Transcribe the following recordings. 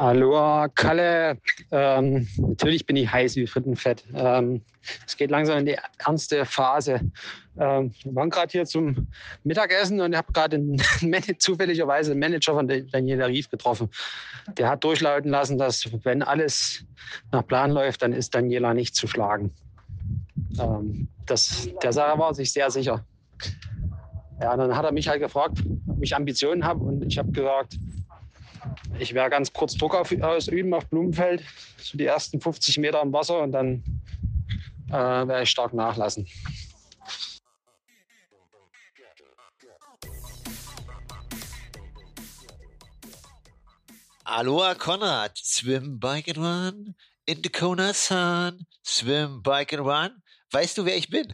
Hallo, Kalle. Ähm, natürlich bin ich heiß wie Frittenfett. Ähm, es geht langsam in die ernste Phase. Ähm, wir waren gerade hier zum Mittagessen und ich habe gerade zufälligerweise einen Manager von Daniela Rief getroffen. Der hat durchlauten lassen, dass wenn alles nach Plan läuft, dann ist Daniela nicht zu schlagen. Ähm, das, der Sache war sich sehr sicher. Ja, dann hat er mich halt gefragt, ob ich Ambitionen habe und ich habe gesagt, ich werde ganz kurz Druck auf, ausüben auf Blumenfeld, so die ersten 50 Meter im Wasser und dann äh, werde ich stark nachlassen. Aloha Konrad, swim, bike and run, in the Kona sun, swim, bike and run. Weißt du, wer ich bin?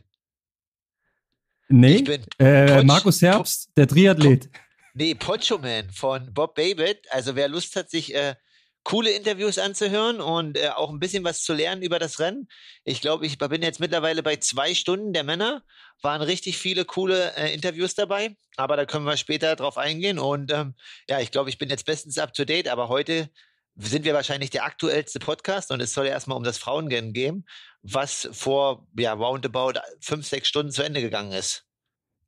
Nee, ich bin äh, Markus Herbst, der Triathlet. Nee, Poncho Man von Bob Babbitt. Also wer Lust hat, sich äh, coole Interviews anzuhören und äh, auch ein bisschen was zu lernen über das Rennen. Ich glaube, ich bin jetzt mittlerweile bei zwei Stunden der Männer. Waren richtig viele coole äh, Interviews dabei, aber da können wir später drauf eingehen. Und ähm, ja, ich glaube, ich bin jetzt bestens up to date, aber heute sind wir wahrscheinlich der aktuellste Podcast und es soll erstmal um das Frauenrennen gehen, was vor ja, roundabout fünf, sechs Stunden zu Ende gegangen ist.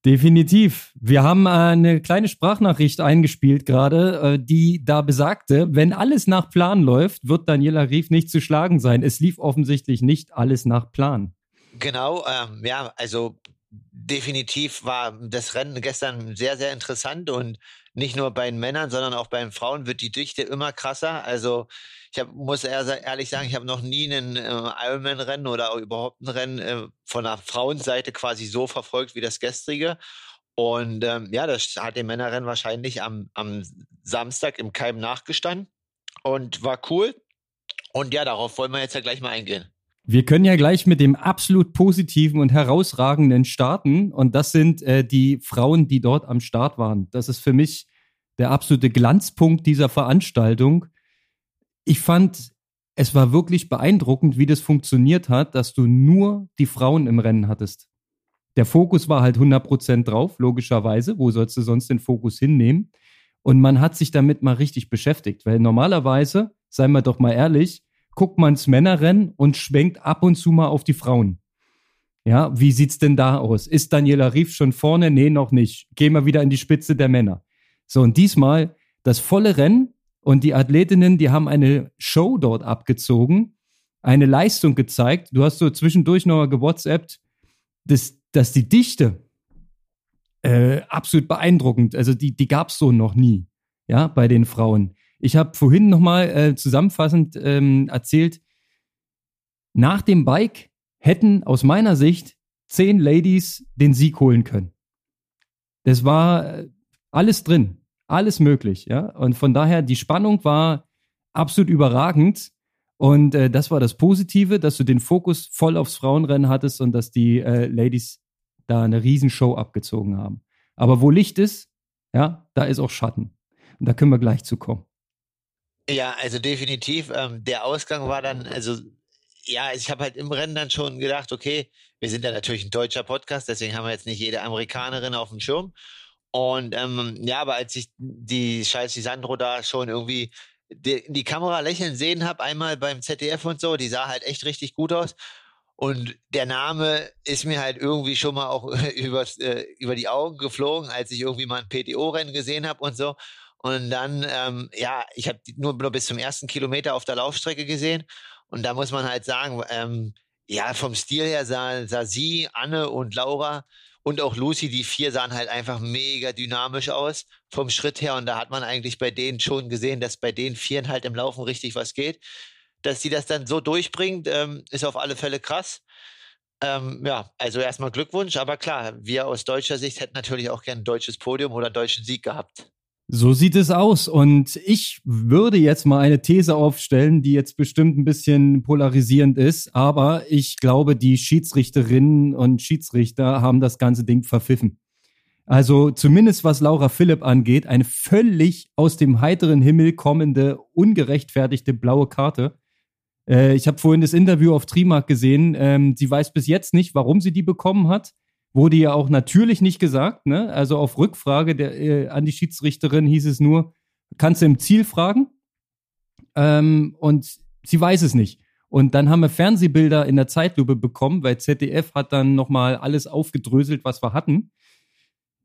Definitiv. Wir haben eine kleine Sprachnachricht eingespielt gerade, äh, die da besagte, wenn alles nach Plan läuft, wird Daniela Rief nicht zu schlagen sein. Es lief offensichtlich nicht alles nach Plan. Genau, ähm, ja, also definitiv war das Rennen gestern sehr, sehr interessant und nicht nur bei den Männern, sondern auch bei den Frauen wird die Dichte immer krasser. Also ich hab, muss ehrlich sagen, ich habe noch nie ein äh, Ironman-Rennen oder überhaupt ein Rennen äh, von der Frauenseite quasi so verfolgt wie das gestrige. Und ähm, ja, das hat dem Männerrennen wahrscheinlich am, am Samstag im Keim nachgestanden und war cool. Und ja, darauf wollen wir jetzt ja gleich mal eingehen. Wir können ja gleich mit dem absolut positiven und herausragenden starten. Und das sind äh, die Frauen, die dort am Start waren. Das ist für mich der absolute Glanzpunkt dieser Veranstaltung. Ich fand, es war wirklich beeindruckend, wie das funktioniert hat, dass du nur die Frauen im Rennen hattest. Der Fokus war halt 100% drauf, logischerweise. Wo sollst du sonst den Fokus hinnehmen? Und man hat sich damit mal richtig beschäftigt, weil normalerweise, seien wir doch mal ehrlich, guckt man ins Männerrennen und schwenkt ab und zu mal auf die Frauen. Ja, wie sieht's denn da aus? Ist Daniela Rief schon vorne? Nee, noch nicht. Gehen wir wieder in die Spitze der Männer. So, und diesmal das volle Rennen und die Athletinnen, die haben eine Show dort abgezogen, eine Leistung gezeigt. Du hast so zwischendurch noch mal gewhatsappt, dass, dass die Dichte äh, absolut beeindruckend, also die, die gab's so noch nie, ja, bei den Frauen. Ich habe vorhin nochmal äh, zusammenfassend ähm, erzählt, nach dem Bike hätten aus meiner Sicht zehn Ladies den Sieg holen können. Das war äh, alles drin, alles möglich, ja. Und von daher, die Spannung war absolut überragend. Und äh, das war das Positive, dass du den Fokus voll aufs Frauenrennen hattest und dass die äh, Ladies da eine Riesenshow abgezogen haben. Aber wo Licht ist, ja, da ist auch Schatten. Und da können wir gleich zu kommen. Ja, also definitiv. Ähm, der Ausgang war dann, also ja, ich habe halt im Rennen dann schon gedacht, okay, wir sind ja natürlich ein deutscher Podcast, deswegen haben wir jetzt nicht jede Amerikanerin auf dem Schirm. Und ähm, ja, aber als ich die Scheiß die Sandro da schon irgendwie die, die Kamera lächeln sehen habe, einmal beim ZDF und so, die sah halt echt richtig gut aus. Und der Name ist mir halt irgendwie schon mal auch über, äh, über die Augen geflogen, als ich irgendwie mal ein PTO-Rennen gesehen habe und so. Und dann, ähm, ja, ich habe nur, bis zum ersten Kilometer auf der Laufstrecke gesehen. Und da muss man halt sagen, ähm, ja, vom Stil her sah, sah sie, Anne und Laura und auch Lucy, die vier sahen halt einfach mega dynamisch aus vom Schritt her. Und da hat man eigentlich bei denen schon gesehen, dass bei den Vieren halt im Laufen richtig was geht. Dass sie das dann so durchbringt, ähm, ist auf alle Fälle krass. Ähm, ja, also erstmal Glückwunsch, aber klar, wir aus deutscher Sicht hätten natürlich auch gern ein deutsches Podium oder einen deutschen Sieg gehabt. So sieht es aus. Und ich würde jetzt mal eine These aufstellen, die jetzt bestimmt ein bisschen polarisierend ist. Aber ich glaube, die Schiedsrichterinnen und Schiedsrichter haben das ganze Ding verpfiffen. Also zumindest was Laura Philipp angeht, eine völlig aus dem heiteren Himmel kommende, ungerechtfertigte blaue Karte. Äh, ich habe vorhin das Interview auf Trimark gesehen. Ähm, sie weiß bis jetzt nicht, warum sie die bekommen hat. Wurde ja auch natürlich nicht gesagt, ne? Also auf Rückfrage der, äh, an die Schiedsrichterin hieß es nur, kannst du im Ziel fragen. ähm, und sie weiß es nicht. Und dann haben wir Fernsehbilder in der Zeitlupe bekommen, weil ZDF hat dann nochmal alles aufgedröselt, was wir hatten.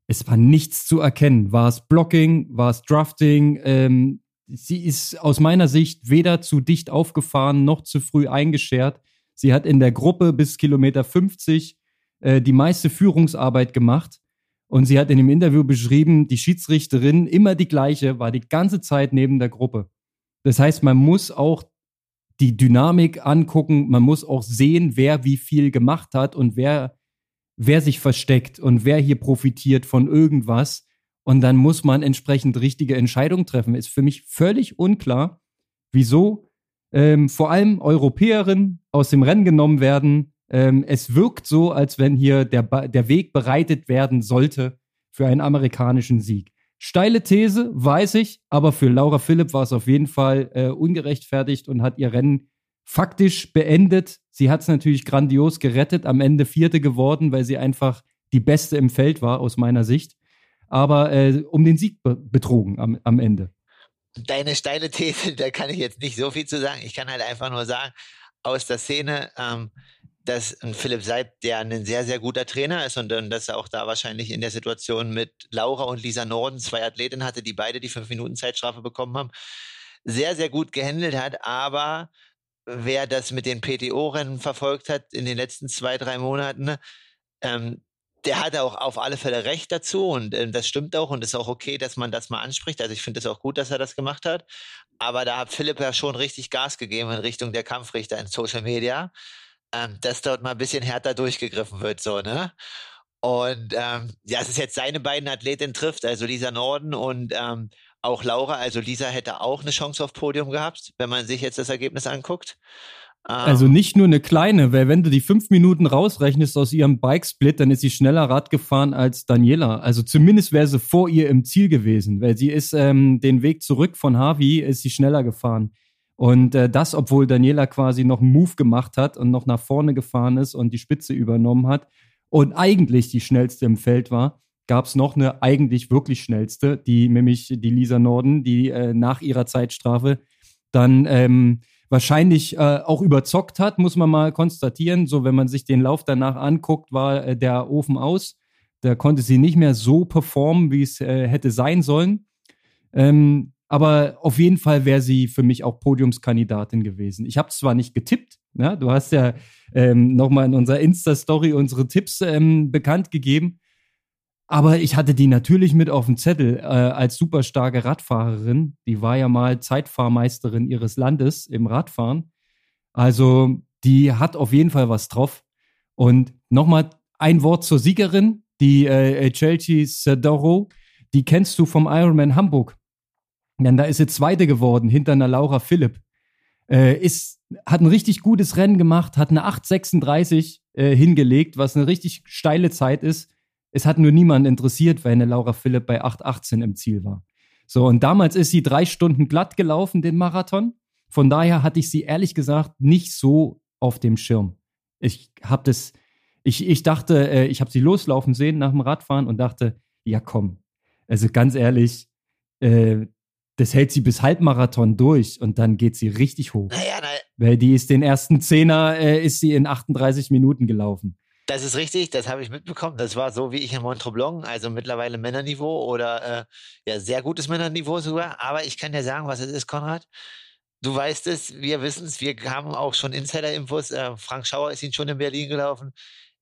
Es war nichts zu erkennen. War es Blocking, war es Drafting? Ähm, sie ist aus meiner Sicht weder zu dicht aufgefahren noch zu früh eingeschert. Sie hat in der Gruppe bis Kilometer 50 äh, die meiste Führungsarbeit gemacht. Und sie hat in dem Interview beschrieben, die Schiedsrichterin, immer die gleiche, war die ganze Zeit neben der Gruppe. Das heißt, man muss auch die Dynamik angucken, man muss auch sehen, wer wie viel gemacht hat und wer, wer sich versteckt und wer hier profitiert von irgendwas. Und dann muss man entsprechend richtige Entscheidungen treffen. Ist für mich völlig unklar, wieso ähm, vor allem Europäerinnen aus dem Rennen genommen werden, ähm, es wirkt so, als wenn hier der, der Weg bereitet werden sollte für einen amerikanischen Sieg. Steile These, weiß ich, aber für Laura Philipp war es auf jeden Fall äh, ungerechtfertigt und hat ihr Rennen faktisch beendet. Sie hat es natürlich grandios gerettet, am Ende Vierte geworden, weil sie einfach die Beste im Feld war, aus meiner Sicht. Aber äh, um den Sieg be betrogen am, am Ende. Deine steile These, da kann ich jetzt nicht so viel zu sagen. Ich kann halt einfach nur sagen, aus der Szene, ähm, dass Philipp Seib, der ein sehr, sehr guter Trainer ist und, und dass er auch da wahrscheinlich in der Situation mit Laura und Lisa Norden zwei Athletinnen hatte, die beide die fünf Minuten Zeitstrafe bekommen haben, sehr, sehr gut gehandelt hat. Aber wer das mit den PTO-Rennen verfolgt hat in den letzten zwei, drei Monaten, ähm, der hatte auch auf alle Fälle recht dazu und äh, das stimmt auch und ist auch okay, dass man das mal anspricht. Also ich finde es auch gut, dass er das gemacht hat. Aber da hat Philipp ja schon richtig Gas gegeben in Richtung der Kampfrichter in Social Media ähm, dass dort mal ein bisschen härter durchgegriffen wird, so, ne? Und ähm, ja, es ist jetzt seine beiden Athletinnen trifft, also Lisa Norden und ähm, auch Laura. Also Lisa hätte auch eine Chance auf Podium gehabt, wenn man sich jetzt das Ergebnis anguckt. also ähm, nicht nur eine kleine, weil wenn du die fünf Minuten rausrechnest aus ihrem Bikesplit, dann ist sie schneller Rad gefahren als Daniela. Also zumindest wäre sie vor ihr im Ziel gewesen, weil sie ist ähm, den Weg zurück von Harvey, ist sie schneller gefahren. Und äh, das, obwohl Daniela quasi noch einen Move gemacht hat und noch nach vorne gefahren ist und die Spitze übernommen hat und eigentlich die schnellste im Feld war, gab es noch eine eigentlich wirklich schnellste, die nämlich die Lisa Norden, die äh, nach ihrer Zeitstrafe dann ähm, wahrscheinlich äh, auch überzockt hat, muss man mal konstatieren. So, wenn man sich den Lauf danach anguckt, war äh, der Ofen aus. Da konnte sie nicht mehr so performen, wie es äh, hätte sein sollen. Ähm, aber auf jeden Fall wäre sie für mich auch Podiumskandidatin gewesen. Ich habe zwar nicht getippt, ne? du hast ja ähm, nochmal in unserer Insta-Story unsere Tipps ähm, bekannt gegeben, aber ich hatte die natürlich mit auf dem Zettel äh, als super starke Radfahrerin. Die war ja mal Zeitfahrmeisterin ihres Landes im Radfahren. Also die hat auf jeden Fall was drauf. Und nochmal ein Wort zur Siegerin, die äh, Chelsea Sadoro. Die kennst du vom Ironman Hamburg. Denn da ist sie Zweite geworden hinter einer Laura Philipp. Äh, ist, hat ein richtig gutes Rennen gemacht, hat eine 8,36 äh, hingelegt, was eine richtig steile Zeit ist. Es hat nur niemand interessiert, weil eine Laura Philipp bei 8,18 im Ziel war. So, und damals ist sie drei Stunden glatt gelaufen, den Marathon. Von daher hatte ich sie ehrlich gesagt nicht so auf dem Schirm. Ich habe das, ich, ich dachte, äh, ich habe sie loslaufen sehen nach dem Radfahren und dachte, ja komm, also ganz ehrlich, äh, das hält sie bis Halbmarathon durch und dann geht sie richtig hoch. Naja, na, Weil die ist den ersten Zehner, äh, ist sie in 38 Minuten gelaufen. Das ist richtig, das habe ich mitbekommen. Das war so wie ich in Montreblon, also mittlerweile Männerniveau oder äh, ja, sehr gutes Männerniveau sogar. Aber ich kann dir sagen, was es ist, Konrad. Du weißt es, wir wissen es, wir haben auch schon Insider-Infos. Äh, Frank Schauer ist ihn schon in Berlin gelaufen.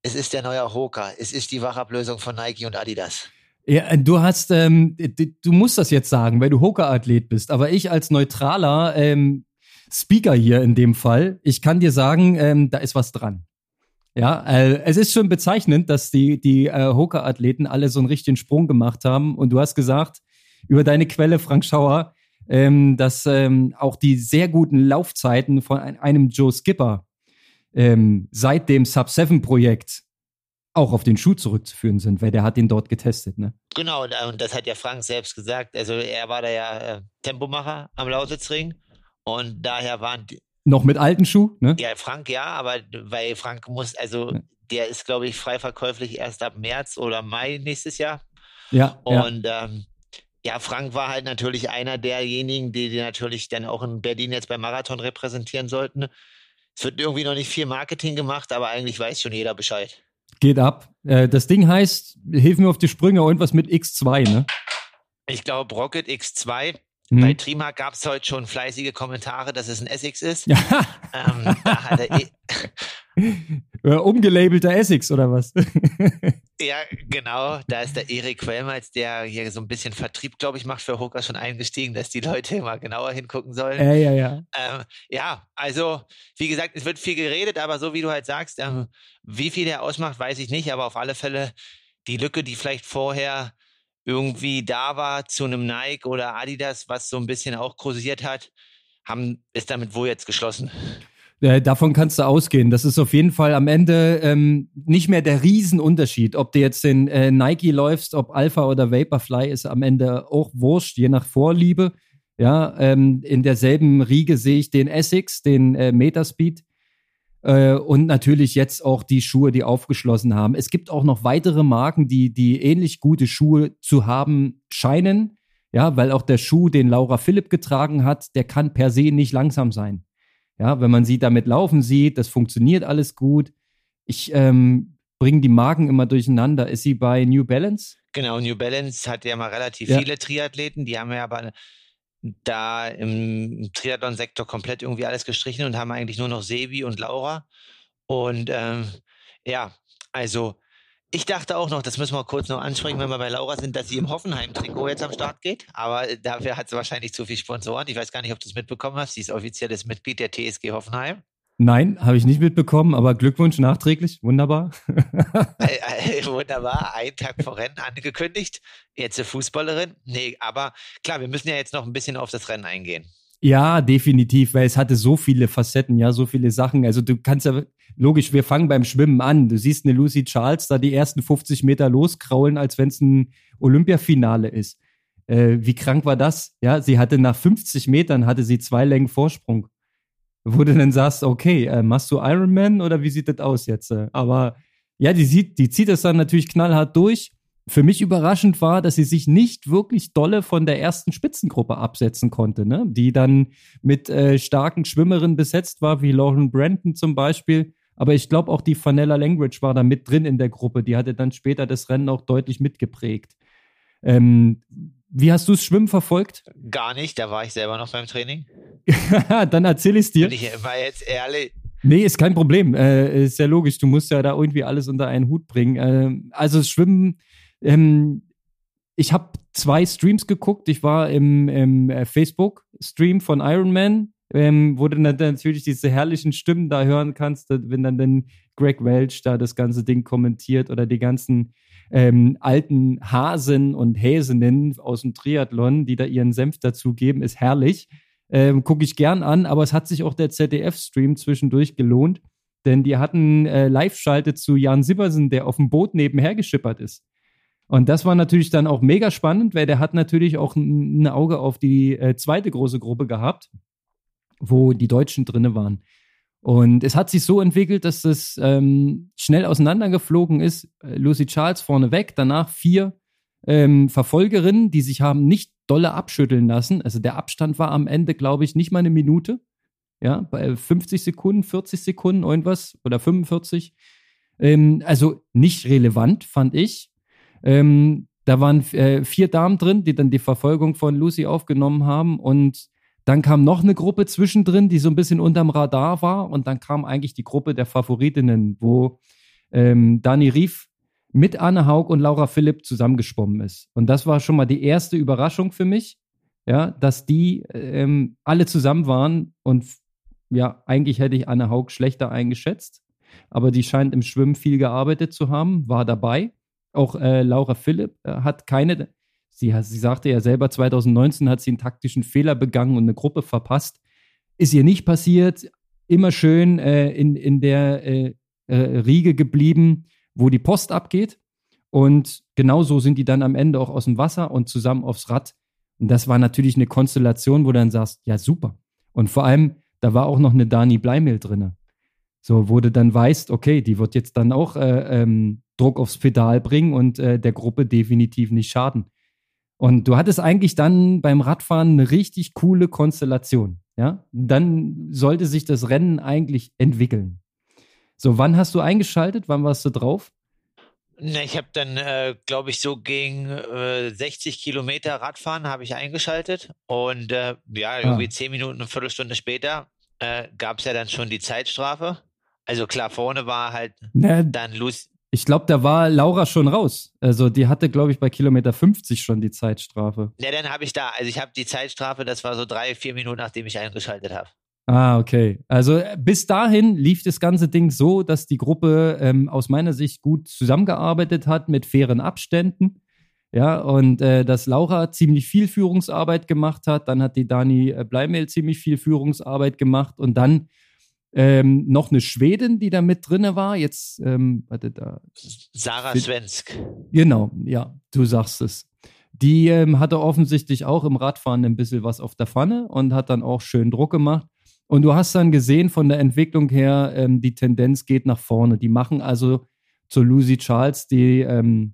Es ist der neue Hoka. Es ist die Wachablösung von Nike und Adidas. Ja, äh, du hast, ähm, du musst das jetzt sagen, weil du Hoka-Athlet bist. Aber ich als neutraler ähm, Speaker hier in dem Fall, ich kann dir sagen, ähm, da ist was dran. Ja, äh, es ist schon bezeichnend, dass die, die äh, Hoka-Athleten alle so einen richtigen Sprung gemacht haben. Und du hast gesagt, über deine Quelle, Frank Schauer, ähm, dass ähm, auch die sehr guten Laufzeiten von einem Joe Skipper ähm, seit dem Sub-7-Projekt auch auf den Schuh zurückzuführen sind, weil der hat ihn dort getestet, ne? Genau, und das hat ja Frank selbst gesagt. Also er war da ja äh, Tempomacher am Lausitzring und daher waren die, noch mit alten Schuh, ne? Ja, Frank ja, aber weil Frank muss, also ja. der ist, glaube ich, frei verkäuflich erst ab März oder Mai nächstes Jahr. Ja. Und ja. Ähm, ja, Frank war halt natürlich einer derjenigen, die, die natürlich dann auch in Berlin jetzt beim Marathon repräsentieren sollten. Es wird irgendwie noch nicht viel Marketing gemacht, aber eigentlich weiß schon jeder Bescheid. Geht ab. Äh, das Ding heißt, hilf mir auf die Sprünge, irgendwas mit X2, ne? Ich glaube, Rocket X2. Hm. Bei Trima gab es heute schon fleißige Kommentare, dass es ein Essex ist. Ja. Ähm, da hat er eh Umgelabelter Essex oder was? ja, genau. Da ist der Erik Quellmals, der hier so ein bisschen Vertrieb, glaube ich, macht für Hooker schon eingestiegen, dass die Leute mal genauer hingucken sollen. Ja, ja, ja. Ähm, ja, also, wie gesagt, es wird viel geredet, aber so wie du halt sagst, ähm, wie viel der ausmacht, weiß ich nicht, aber auf alle Fälle die Lücke, die vielleicht vorher irgendwie da war zu einem Nike oder Adidas, was so ein bisschen auch kursiert hat, haben, ist damit wohl jetzt geschlossen. Äh, davon kannst du ausgehen. Das ist auf jeden Fall am Ende ähm, nicht mehr der Riesenunterschied. Ob du jetzt in äh, Nike läufst, ob Alpha oder Vaporfly, ist am Ende auch wurscht, je nach Vorliebe. Ja, ähm, in derselben Riege sehe ich den Essex, den äh, Metaspeed äh, und natürlich jetzt auch die Schuhe, die aufgeschlossen haben. Es gibt auch noch weitere Marken, die, die ähnlich gute Schuhe zu haben scheinen. Ja, weil auch der Schuh, den Laura Philipp getragen hat, der kann per se nicht langsam sein. Ja, wenn man sie damit laufen sieht, das funktioniert alles gut. Ich ähm, bringe die Marken immer durcheinander. Ist sie bei New Balance? Genau, New Balance hat ja mal relativ ja. viele Triathleten. Die haben ja aber da im Triathlon-Sektor komplett irgendwie alles gestrichen und haben eigentlich nur noch Sebi und Laura. Und ähm, ja, also ich dachte auch noch, das müssen wir kurz noch ansprechen, wenn wir bei Laura sind, dass sie im Hoffenheim-Trikot jetzt am Start geht. Aber dafür hat sie wahrscheinlich zu viel Sponsoren. Ich weiß gar nicht, ob du es mitbekommen hast. Sie ist offizielles Mitglied der TSG Hoffenheim. Nein, habe ich nicht mitbekommen, aber Glückwunsch nachträglich. Wunderbar. äh, äh, wunderbar. Einen Tag vor Rennen angekündigt. Jetzt eine Fußballerin. Nee, aber klar, wir müssen ja jetzt noch ein bisschen auf das Rennen eingehen. Ja, definitiv, weil es hatte so viele Facetten, ja, so viele Sachen. Also du kannst ja, logisch, wir fangen beim Schwimmen an. Du siehst eine Lucy Charles da die ersten 50 Meter loskraulen, als wenn es ein Olympiafinale ist. Äh, wie krank war das? Ja, sie hatte nach 50 Metern hatte sie zwei Längen Vorsprung. Wo du dann sagst, okay, äh, machst du Ironman oder wie sieht das aus jetzt? Aber ja, die sieht, die zieht das dann natürlich knallhart durch für mich überraschend war, dass sie sich nicht wirklich dolle von der ersten Spitzengruppe absetzen konnte, ne? die dann mit äh, starken Schwimmerinnen besetzt war, wie Lauren Brandon zum Beispiel. Aber ich glaube auch die Vanilla Language war da mit drin in der Gruppe. Die hatte dann später das Rennen auch deutlich mitgeprägt. Ähm, wie hast du das Schwimmen verfolgt? Gar nicht, da war ich selber noch beim Training. dann erzähl ich's dir. Bin ich war jetzt ehrlich. Nee, ist kein Problem. Äh, ist ja logisch. Du musst ja da irgendwie alles unter einen Hut bringen. Äh, also Schwimmen ähm, ich habe zwei Streams geguckt. Ich war im, im äh, Facebook-Stream von Iron Man, ähm, wo du natürlich diese herrlichen Stimmen da hören kannst, wenn dann den Greg Welch da das ganze Ding kommentiert oder die ganzen ähm, alten Hasen und Häsinnen aus dem Triathlon, die da ihren Senf dazugeben, ist herrlich. Ähm, Gucke ich gern an, aber es hat sich auch der ZDF-Stream zwischendurch gelohnt, denn die hatten äh, Live-Schalte zu Jan Sibbersen, der auf dem Boot nebenher geschippert ist. Und das war natürlich dann auch mega spannend, weil der hat natürlich auch ein Auge auf die äh, zweite große Gruppe gehabt, wo die Deutschen drinne waren. Und es hat sich so entwickelt, dass das ähm, schnell auseinandergeflogen ist. Äh, Lucy Charles vorneweg, danach vier ähm, Verfolgerinnen, die sich haben nicht dolle abschütteln lassen. Also der Abstand war am Ende, glaube ich, nicht mal eine Minute. Ja, bei 50 Sekunden, 40 Sekunden, irgendwas oder 45. Ähm, also nicht relevant, fand ich. Ähm, da waren äh, vier Damen drin, die dann die Verfolgung von Lucy aufgenommen haben. Und dann kam noch eine Gruppe zwischendrin, die so ein bisschen unterm Radar war. Und dann kam eigentlich die Gruppe der Favoritinnen, wo ähm, Dani Rief mit Anne Haug und Laura Philipp zusammengeschwommen ist. Und das war schon mal die erste Überraschung für mich, ja, dass die ähm, alle zusammen waren. Und ja, eigentlich hätte ich Anne Haug schlechter eingeschätzt. Aber die scheint im Schwimmen viel gearbeitet zu haben, war dabei. Auch äh, Laura Philipp äh, hat keine, sie, sie sagte ja selber, 2019 hat sie einen taktischen Fehler begangen und eine Gruppe verpasst. Ist ihr nicht passiert, immer schön äh, in, in der äh, äh, Riege geblieben, wo die Post abgeht. Und genauso sind die dann am Ende auch aus dem Wasser und zusammen aufs Rad. Und das war natürlich eine Konstellation, wo du dann sagst, ja, super. Und vor allem, da war auch noch eine Dani Bleimehl drin. So, wo du dann weißt, okay, die wird jetzt dann auch äh, ähm, Druck aufs Pedal bringen und äh, der Gruppe definitiv nicht schaden. Und du hattest eigentlich dann beim Radfahren eine richtig coole Konstellation. Ja, dann sollte sich das Rennen eigentlich entwickeln. So, wann hast du eingeschaltet? Wann warst du drauf? Na, ich habe dann, äh, glaube ich, so gegen äh, 60 Kilometer Radfahren habe ich eingeschaltet und äh, ja, ah. irgendwie ah. zehn Minuten, eine Viertelstunde später äh, gab es ja dann schon die Zeitstrafe. Also klar, vorne war halt Na, dann Lucy. Ich glaube, da war Laura schon raus. Also die hatte, glaube ich, bei Kilometer 50 schon die Zeitstrafe. Ja, dann habe ich da, also ich habe die Zeitstrafe, das war so drei, vier Minuten, nachdem ich eingeschaltet habe. Ah, okay. Also bis dahin lief das ganze Ding so, dass die Gruppe ähm, aus meiner Sicht gut zusammengearbeitet hat mit fairen Abständen. Ja, und äh, dass Laura ziemlich viel Führungsarbeit gemacht hat. Dann hat die Dani äh, Bleimehl ziemlich viel Führungsarbeit gemacht. Und dann ähm, noch eine Schwedin, die da mit drinne war. Jetzt, ähm, warte da. Sarah Svensk. Genau, ja, du sagst es. Die ähm, hatte offensichtlich auch im Radfahren ein bisschen was auf der Pfanne und hat dann auch schön Druck gemacht. Und du hast dann gesehen von der Entwicklung her, ähm, die Tendenz geht nach vorne. Die machen also zu Lucy Charles die, ähm,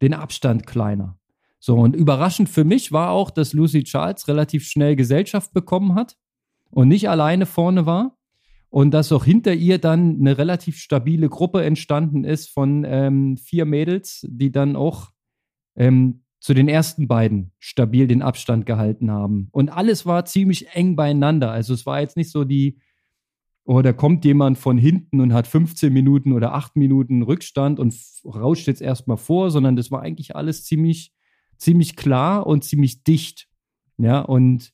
den Abstand kleiner. So, und überraschend für mich war auch, dass Lucy Charles relativ schnell Gesellschaft bekommen hat und nicht alleine vorne war. Und dass auch hinter ihr dann eine relativ stabile Gruppe entstanden ist von ähm, vier Mädels, die dann auch ähm, zu den ersten beiden stabil den Abstand gehalten haben. Und alles war ziemlich eng beieinander. Also es war jetzt nicht so die, oh, da kommt jemand von hinten und hat 15 Minuten oder 8 Minuten Rückstand und rauscht jetzt erstmal vor, sondern das war eigentlich alles ziemlich, ziemlich klar und ziemlich dicht. Ja, und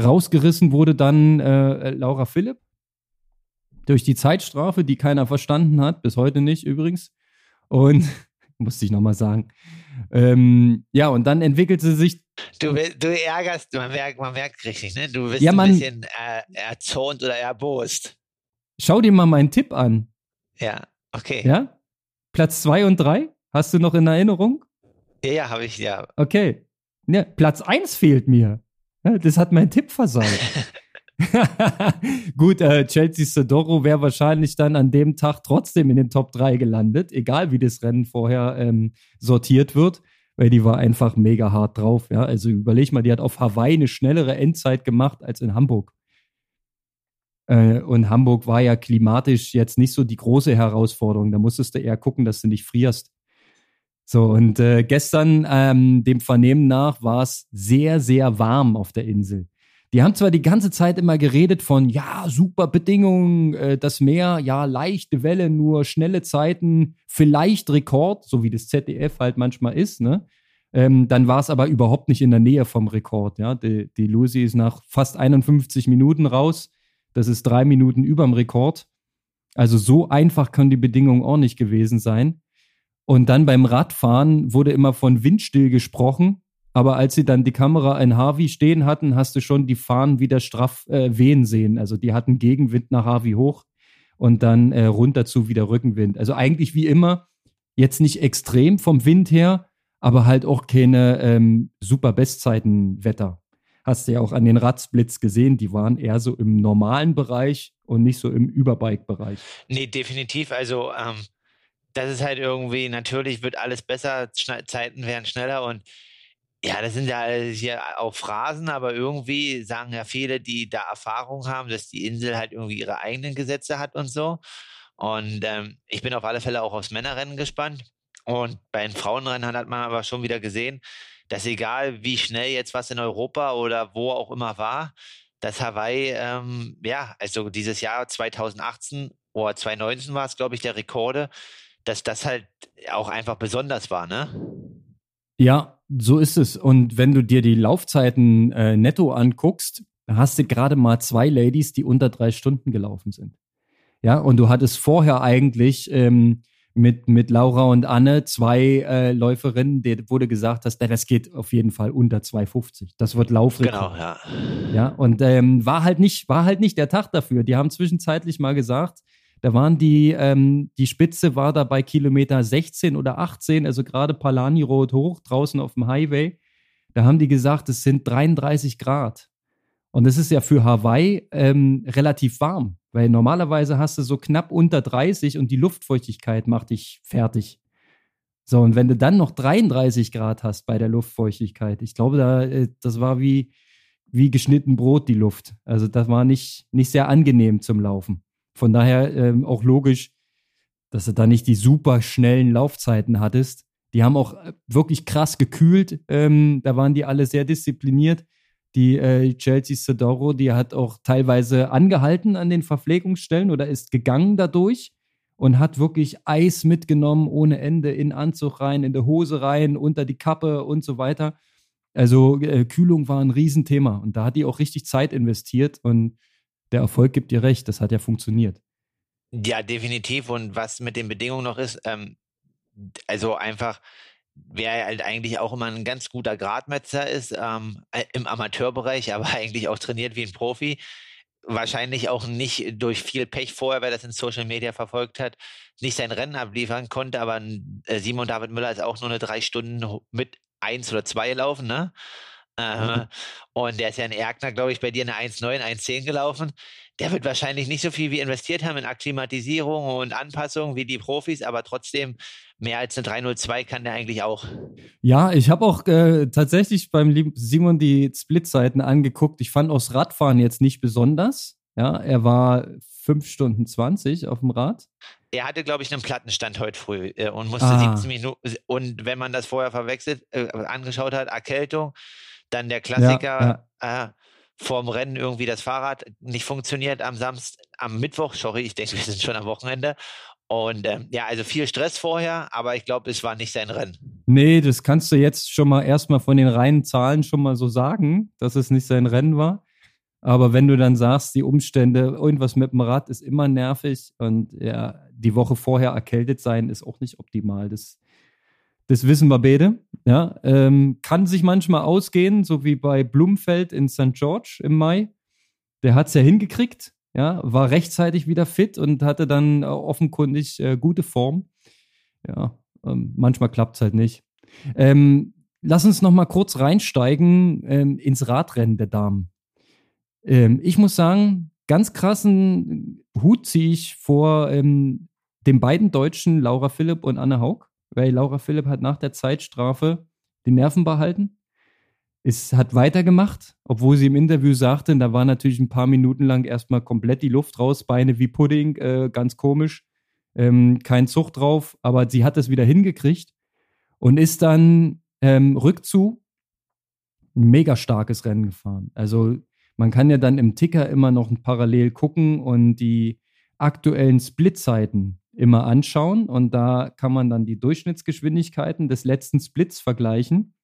rausgerissen wurde dann äh, Laura Philipp durch die Zeitstrafe, die keiner verstanden hat, bis heute nicht übrigens. Und musste ich nochmal sagen. Ähm, ja, und dann entwickelte sich. Du, du ärgerst, man merkt, man merkt richtig, ne? Du bist ja, man, ein bisschen äh, erzürnt oder erbost. Schau dir mal meinen Tipp an. Ja, okay. Ja? Platz zwei und drei? Hast du noch in Erinnerung? Ja, ja, habe ich, ja. Okay. Ja, Platz eins fehlt mir. das hat mein Tipp versaut. Gut, äh, Chelsea Sodoro wäre wahrscheinlich dann an dem Tag trotzdem in den Top 3 gelandet, egal wie das Rennen vorher ähm, sortiert wird, weil die war einfach mega hart drauf. Ja? Also überleg mal, die hat auf Hawaii eine schnellere Endzeit gemacht als in Hamburg. Äh, und Hamburg war ja klimatisch jetzt nicht so die große Herausforderung. Da musstest du eher gucken, dass du nicht frierst. So, und äh, gestern, ähm, dem Vernehmen nach, war es sehr, sehr warm auf der Insel. Die haben zwar die ganze Zeit immer geredet von, ja, super Bedingungen, äh, das Meer, ja, leichte Welle, nur schnelle Zeiten, vielleicht Rekord, so wie das ZDF halt manchmal ist, ne? Ähm, dann war es aber überhaupt nicht in der Nähe vom Rekord, ja. Die, die Lucy ist nach fast 51 Minuten raus. Das ist drei Minuten überm Rekord. Also so einfach können die Bedingungen auch nicht gewesen sein. Und dann beim Radfahren wurde immer von windstill gesprochen. Aber als sie dann die Kamera in Harvey stehen hatten, hast du schon die Fahnen wieder straff äh, wehen sehen. Also die hatten Gegenwind nach Harvey hoch und dann äh, runter zu wieder Rückenwind. Also eigentlich wie immer, jetzt nicht extrem vom Wind her, aber halt auch keine ähm, super Bestzeitenwetter. Hast du ja auch an den Radsblitz gesehen, die waren eher so im normalen Bereich und nicht so im Überbike-Bereich. Nee, definitiv. Also ähm, das ist halt irgendwie, natürlich wird alles besser, Zeiten werden schneller und ja, das sind ja hier auch Phrasen, aber irgendwie sagen ja viele, die da Erfahrung haben, dass die Insel halt irgendwie ihre eigenen Gesetze hat und so. Und ähm, ich bin auf alle Fälle auch aufs Männerrennen gespannt. Und bei den Frauenrennen hat man aber schon wieder gesehen, dass egal wie schnell jetzt was in Europa oder wo auch immer war, dass Hawaii, ähm, ja, also dieses Jahr 2018 oder 2019 war es, glaube ich, der Rekorde, dass das halt auch einfach besonders war, ne? Ja, so ist es. Und wenn du dir die Laufzeiten äh, netto anguckst, hast du gerade mal zwei Ladies, die unter drei Stunden gelaufen sind. Ja, und du hattest vorher eigentlich ähm, mit, mit Laura und Anne zwei äh, Läuferinnen, der wurde gesagt hast, das geht auf jeden Fall unter 2,50. Das wird Laufrekord. Genau, ja. Ja, und ähm, war halt nicht, war halt nicht der Tag dafür. Die haben zwischenzeitlich mal gesagt, da waren die, ähm, die Spitze war da bei Kilometer 16 oder 18, also gerade Palani Road hoch, draußen auf dem Highway. Da haben die gesagt, es sind 33 Grad. Und das ist ja für Hawaii ähm, relativ warm, weil normalerweise hast du so knapp unter 30 und die Luftfeuchtigkeit macht dich fertig. So, und wenn du dann noch 33 Grad hast bei der Luftfeuchtigkeit, ich glaube, da, äh, das war wie, wie geschnitten Brot, die Luft. Also das war nicht, nicht sehr angenehm zum Laufen. Von daher ähm, auch logisch, dass du da nicht die super schnellen Laufzeiten hattest. Die haben auch äh, wirklich krass gekühlt. Ähm, da waren die alle sehr diszipliniert. Die äh, Chelsea Sedoro, die hat auch teilweise angehalten an den Verpflegungsstellen oder ist gegangen dadurch und hat wirklich Eis mitgenommen ohne Ende in Anzug rein, in der Hose rein, unter die Kappe und so weiter. Also äh, Kühlung war ein Riesenthema und da hat die auch richtig Zeit investiert und der Erfolg gibt ihr recht, das hat ja funktioniert. Ja, definitiv. Und was mit den Bedingungen noch ist, ähm, also einfach, wer halt eigentlich auch immer ein ganz guter Gradmetzer ist, ähm, äh, im Amateurbereich, aber eigentlich auch trainiert wie ein Profi, wahrscheinlich auch nicht durch viel Pech vorher, wer das in Social Media verfolgt hat, nicht sein Rennen abliefern konnte, aber äh, Simon David Müller ist auch nur eine drei Stunden mit eins oder zwei laufen, ne? Mhm. Und der ist ja in Erkner, glaube ich, bei dir eine 1,9, 1,10 gelaufen. Der wird wahrscheinlich nicht so viel wie investiert haben in Akklimatisierung und Anpassung wie die Profis, aber trotzdem mehr als eine 302 kann der eigentlich auch. Ja, ich habe auch äh, tatsächlich beim lieben Simon die Splitzeiten angeguckt. Ich fand aus Radfahren jetzt nicht besonders. Ja, er war 5 Stunden 20 auf dem Rad. Er hatte, glaube ich, einen Plattenstand heute früh äh, und musste ah. 17 Minuten. Und wenn man das vorher verwechselt, äh, angeschaut hat, Erkältung, dann der Klassiker, ja, ja. Äh, vorm Rennen irgendwie das Fahrrad nicht funktioniert am Samstag, am Mittwoch, sorry, ich denke, wir sind schon am Wochenende. Und ähm, ja, also viel Stress vorher, aber ich glaube, es war nicht sein Rennen. Nee, das kannst du jetzt schon mal erstmal von den reinen Zahlen schon mal so sagen, dass es nicht sein Rennen war. Aber wenn du dann sagst, die Umstände, irgendwas mit dem Rad ist immer nervig und ja, die Woche vorher erkältet sein ist auch nicht optimal. Das das wissen wir beide. Ja, ähm, kann sich manchmal ausgehen, so wie bei Blumfeld in St. George im Mai. Der hat es ja hingekriegt, ja, war rechtzeitig wieder fit und hatte dann äh, offenkundig äh, gute Form. Ja, ähm, manchmal klappt es halt nicht. Ähm, lass uns noch mal kurz reinsteigen ähm, ins Radrennen der Damen. Ähm, ich muss sagen, ganz krassen Hut ziehe ich vor ähm, den beiden Deutschen, Laura Philipp und Anne Haug weil Laura Philipp hat nach der Zeitstrafe die Nerven behalten. Es hat weitergemacht, obwohl sie im Interview sagte, da war natürlich ein paar Minuten lang erstmal komplett die Luft raus, Beine wie Pudding, äh, ganz komisch, ähm, kein Zug drauf, aber sie hat es wieder hingekriegt und ist dann ähm, rückzu ein mega starkes Rennen gefahren. Also man kann ja dann im Ticker immer noch parallel gucken und die aktuellen Splitzeiten immer anschauen und da kann man dann die Durchschnittsgeschwindigkeiten des letzten Splits vergleichen.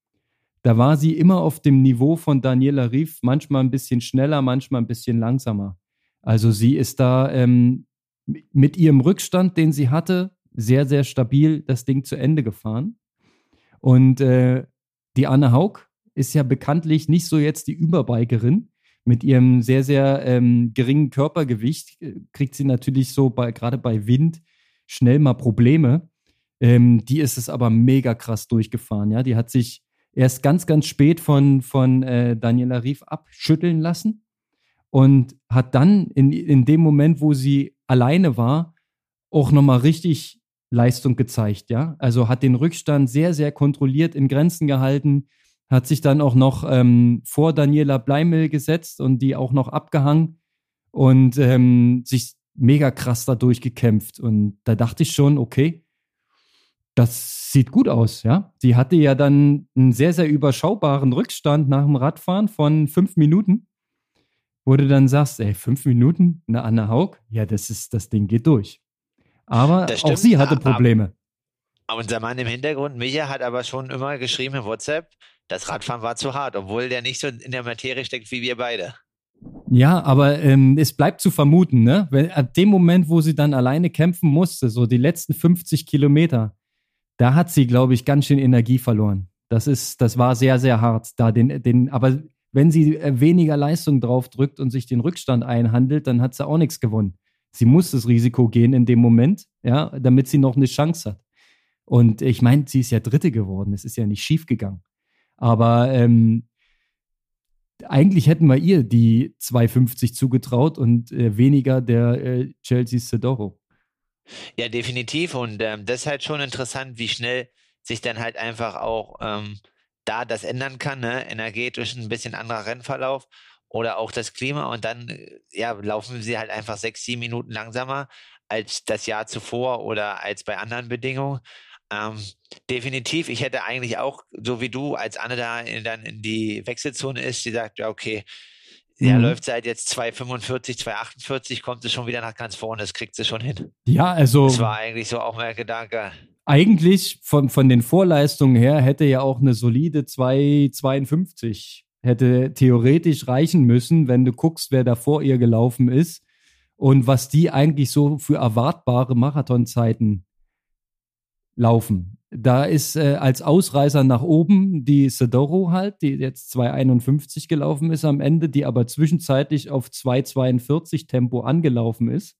Da war sie immer auf dem Niveau von Daniela Rief, manchmal ein bisschen schneller, manchmal ein bisschen langsamer. Also sie ist da ähm, mit ihrem Rückstand, den sie hatte, sehr, sehr stabil das Ding zu Ende gefahren. Und äh, die Anne Haug ist ja bekanntlich nicht so jetzt die Überbikerin, mit ihrem sehr, sehr ähm, geringen Körpergewicht äh, kriegt sie natürlich so bei, gerade bei Wind schnell mal Probleme. Ähm, die ist es aber mega krass durchgefahren. Ja, die hat sich erst ganz, ganz spät von, von äh, Daniela Rief abschütteln lassen und hat dann in, in dem Moment, wo sie alleine war, auch nochmal richtig Leistung gezeigt. Ja, also hat den Rückstand sehr, sehr kontrolliert in Grenzen gehalten, hat sich dann auch noch ähm, vor Daniela Bleimel gesetzt und die auch noch abgehangen und ähm, sich mega krass da durchgekämpft. Und da dachte ich schon, okay, das sieht gut aus, ja. Sie hatte ja dann einen sehr, sehr überschaubaren Rückstand nach dem Radfahren von fünf Minuten, wo du dann sagst, ey, fünf Minuten, eine Anna Haug, ja, das ist, das Ding geht durch. Aber auch sie hatte Probleme. Aber unser Mann im Hintergrund, Micha, hat aber schon immer geschrieben in WhatsApp, das Radfahren war zu hart, obwohl der nicht so in der Materie steckt wie wir beide. Ja, aber ähm, es bleibt zu vermuten, ne? Wenn, ab dem Moment, wo sie dann alleine kämpfen musste, so die letzten 50 Kilometer, da hat sie, glaube ich, ganz schön Energie verloren. Das ist, das war sehr, sehr hart. Da den, den, aber wenn sie äh, weniger Leistung drauf drückt und sich den Rückstand einhandelt, dann hat sie auch nichts gewonnen. Sie muss das Risiko gehen in dem Moment, ja, damit sie noch eine Chance hat. Und ich meine, sie ist ja Dritte geworden. Es ist ja nicht schief gegangen. Aber ähm, eigentlich hätten wir ihr die 2,50 zugetraut und äh, weniger der äh, Chelsea Sedoro. Ja, definitiv. Und ähm, das ist halt schon interessant, wie schnell sich dann halt einfach auch ähm, da das ändern kann, ne? energetisch ein bisschen anderer Rennverlauf oder auch das Klima und dann äh, ja, laufen sie halt einfach sechs, sieben Minuten langsamer als das Jahr zuvor oder als bei anderen Bedingungen. Ähm, definitiv, ich hätte eigentlich auch, so wie du, als Anne da in, dann in die Wechselzone ist, die sagt, ja, okay, ja, mhm. läuft seit jetzt 2,45, 2,48, kommt sie schon wieder nach ganz vorne, das kriegt sie schon hin. Ja, also. Das war eigentlich so auch mein Gedanke. Eigentlich von, von den Vorleistungen her hätte ja auch eine solide 2,52 hätte theoretisch reichen müssen, wenn du guckst, wer da vor ihr gelaufen ist und was die eigentlich so für erwartbare Marathonzeiten laufen. Da ist äh, als Ausreißer nach oben die Sedoro halt, die jetzt 2,51 gelaufen ist am Ende, die aber zwischenzeitlich auf 2,42 Tempo angelaufen ist.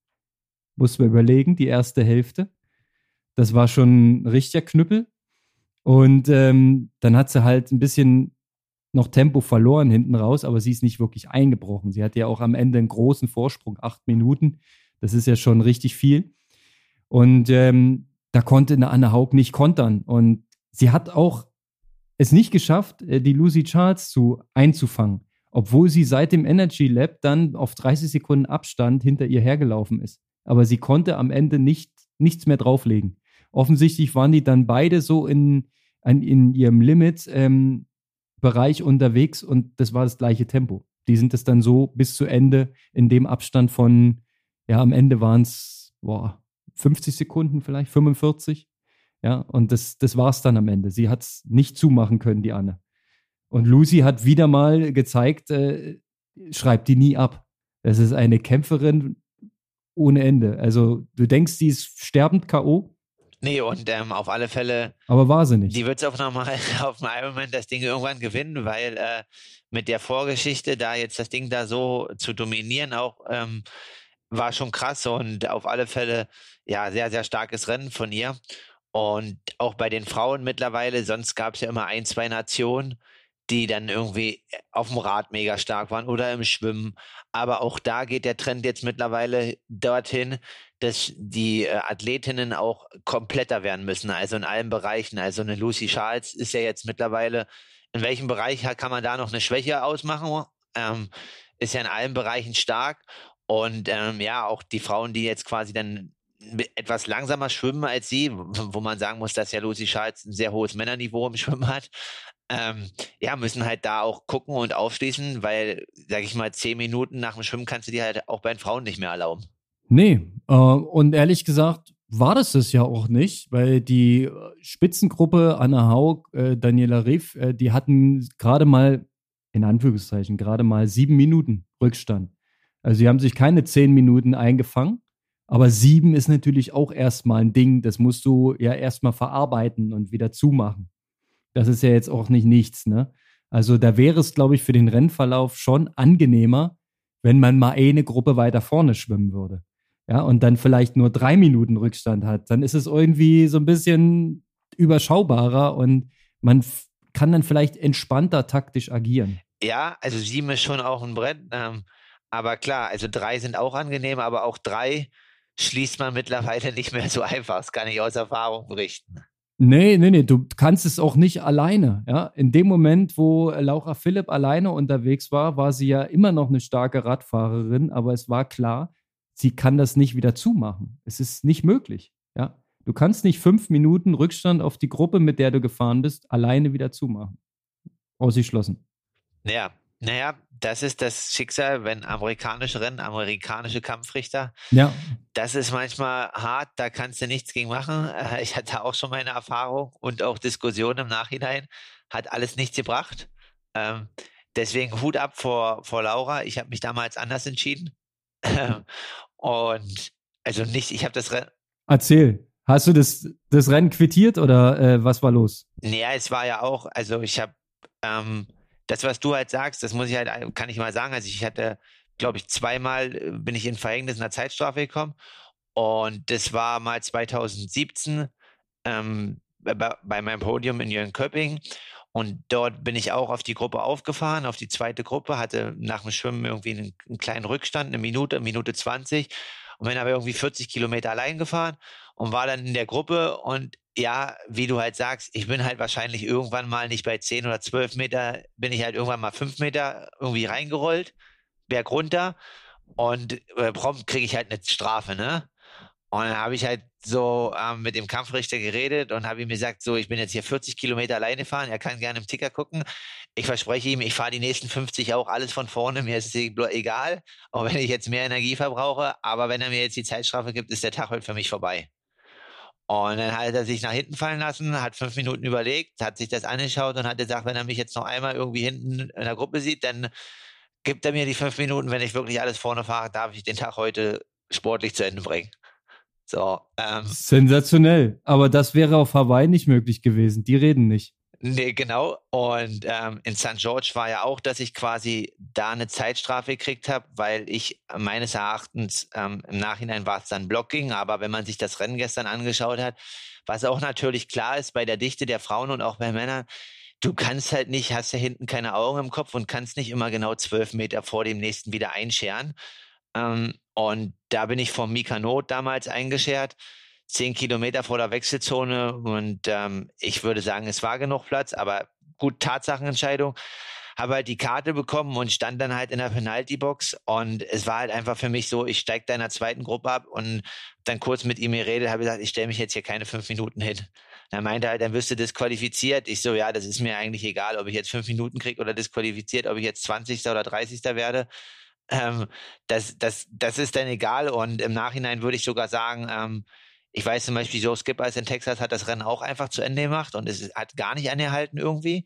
Muss man überlegen, die erste Hälfte. Das war schon ein richtiger Knüppel. Und ähm, dann hat sie halt ein bisschen noch Tempo verloren hinten raus, aber sie ist nicht wirklich eingebrochen. Sie hatte ja auch am Ende einen großen Vorsprung, acht Minuten. Das ist ja schon richtig viel. Und ähm, da konnte eine Anne Haug nicht kontern. Und sie hat auch es nicht geschafft, äh, die Lucy Charles zu einzufangen, obwohl sie seit dem Energy Lab dann auf 30 Sekunden Abstand hinter ihr hergelaufen ist. Aber sie konnte am Ende nicht, nichts mehr drauflegen. Offensichtlich waren die dann beide so in, in ihrem Limit, ähm, unterwegs und das war das gleiche Tempo. Die sind es dann so bis zu Ende in dem Abstand von, ja, am Ende waren es, 50 Sekunden vielleicht, 45. Ja, und das, das war es dann am Ende. Sie hat es nicht zumachen können, die Anne. Und Lucy hat wieder mal gezeigt, äh, schreibt die nie ab. Das ist eine Kämpferin ohne Ende. Also du denkst, sie ist sterbend K.O., Nee, und ähm, auf alle Fälle. Aber war sie nicht. Die wird es auch nochmal auf dem Ironman das Ding irgendwann gewinnen, weil äh, mit der Vorgeschichte, da jetzt das Ding da so zu dominieren, auch ähm, war schon krass und auf alle Fälle, ja, sehr, sehr starkes Rennen von ihr. Und auch bei den Frauen mittlerweile, sonst gab es ja immer ein, zwei Nationen, die dann irgendwie auf dem Rad mega stark waren oder im Schwimmen. Aber auch da geht der Trend jetzt mittlerweile dorthin, dass die äh, Athletinnen auch kompletter werden müssen, also in allen Bereichen. Also eine Lucy Charles ist ja jetzt mittlerweile, in welchem Bereich kann man da noch eine Schwäche ausmachen? Ähm, ist ja in allen Bereichen stark. Und ähm, ja, auch die Frauen, die jetzt quasi dann etwas langsamer schwimmen als sie, wo man sagen muss, dass ja Lucy Charles ein sehr hohes Männerniveau im Schwimmen hat, ähm, ja, müssen halt da auch gucken und aufschließen, weil, sag ich mal, zehn Minuten nach dem Schwimmen kannst du dir halt auch bei den Frauen nicht mehr erlauben. Nee, äh, und ehrlich gesagt war das das ja auch nicht, weil die Spitzengruppe Anna Haug, äh, Daniela Riff, äh, die hatten gerade mal, in Anführungszeichen, gerade mal sieben Minuten Rückstand. Also sie haben sich keine zehn Minuten eingefangen, aber sieben ist natürlich auch erstmal ein Ding, das musst du ja erstmal verarbeiten und wieder zumachen. Das ist ja jetzt auch nicht nichts, ne? Also da wäre es, glaube ich, für den Rennverlauf schon angenehmer, wenn man mal eine Gruppe weiter vorne schwimmen würde ja, und dann vielleicht nur drei Minuten Rückstand hat, dann ist es irgendwie so ein bisschen überschaubarer und man kann dann vielleicht entspannter taktisch agieren. Ja, also sieben ist schon auch ein Brett. Ähm, aber klar, also drei sind auch angenehm, aber auch drei schließt man mittlerweile nicht mehr so einfach. Das kann ich aus Erfahrung berichten. Nee, nee, nee, du kannst es auch nicht alleine. Ja? In dem Moment, wo Laura Philipp alleine unterwegs war, war sie ja immer noch eine starke Radfahrerin, aber es war klar, sie kann das nicht wieder zumachen. Es ist nicht möglich. Ja? Du kannst nicht fünf Minuten Rückstand auf die Gruppe, mit der du gefahren bist, alleine wieder zumachen. Ausgeschlossen. Ja, naja, das ist das Schicksal, wenn amerikanische Rennen, amerikanische Kampfrichter. Ja. Das ist manchmal hart, da kannst du nichts gegen machen. Äh, ich hatte auch schon meine Erfahrung und auch Diskussionen im Nachhinein. Hat alles nichts gebracht. Ähm, deswegen Hut ab vor, vor Laura. Ich habe mich damals anders entschieden. Und also nicht, ich habe das Rennen. Erzähl. Hast du das, das Rennen quittiert oder äh, was war los? Naja, es war ja auch, also ich habe ähm, das, was du halt sagst, das muss ich halt, kann ich mal sagen. Also ich hatte, glaube ich, zweimal äh, bin ich in Verhängnis einer Zeitstrafe gekommen. Und das war mal 2017 ähm, bei, bei meinem Podium in Jönköping. Und dort bin ich auch auf die Gruppe aufgefahren, auf die zweite Gruppe, hatte nach dem Schwimmen irgendwie einen, einen kleinen Rückstand, eine Minute, Minute 20 und bin aber irgendwie 40 Kilometer allein gefahren und war dann in der Gruppe und ja, wie du halt sagst, ich bin halt wahrscheinlich irgendwann mal nicht bei 10 oder 12 Meter, bin ich halt irgendwann mal 5 Meter irgendwie reingerollt, berg runter und äh, prompt kriege ich halt eine Strafe, ne? Und dann habe ich halt so ähm, mit dem Kampfrichter geredet und habe ihm gesagt, so, ich bin jetzt hier 40 Kilometer alleine fahren, er kann gerne im Ticker gucken. Ich verspreche ihm, ich fahre die nächsten 50 auch alles von vorne, mir ist es egal, auch wenn ich jetzt mehr Energie verbrauche, aber wenn er mir jetzt die Zeitstrafe gibt, ist der Tag heute für mich vorbei. Und dann hat er sich nach hinten fallen lassen, hat fünf Minuten überlegt, hat sich das angeschaut und hat gesagt, wenn er mich jetzt noch einmal irgendwie hinten in der Gruppe sieht, dann gibt er mir die fünf Minuten, wenn ich wirklich alles vorne fahre, darf ich den Tag heute sportlich zu Ende bringen. So, ähm, Sensationell. Aber das wäre auf Hawaii nicht möglich gewesen. Die reden nicht. Nee, genau. Und ähm, in St. George war ja auch, dass ich quasi da eine Zeitstrafe gekriegt habe, weil ich meines Erachtens ähm, im Nachhinein war es dann Blocking, aber wenn man sich das Rennen gestern angeschaut hat, was auch natürlich klar ist bei der Dichte der Frauen und auch bei Männern, du kannst halt nicht, hast ja hinten keine Augen im Kopf und kannst nicht immer genau zwölf Meter vor dem nächsten wieder einscheren. Ähm, und da bin ich vom Mika Not damals eingeschert, zehn Kilometer vor der Wechselzone. Und ähm, ich würde sagen, es war genug Platz, aber gut, Tatsachenentscheidung. Habe halt die Karte bekommen und stand dann halt in der Penalty-Box. Und es war halt einfach für mich so, ich steige da in der zweiten Gruppe ab und dann kurz mit ihm geredet, habe gesagt, ich stelle mich jetzt hier keine fünf Minuten hin. Dann meinte halt, dann wirst du disqualifiziert. Ich so, ja, das ist mir eigentlich egal, ob ich jetzt fünf Minuten kriege oder disqualifiziert, ob ich jetzt 20. oder 30. werde ähm, das, das, das ist dann egal. Und im Nachhinein würde ich sogar sagen, ähm, ich weiß zum Beispiel, Joe Skipper in Texas hat das Rennen auch einfach zu Ende gemacht und es hat gar nicht angehalten irgendwie,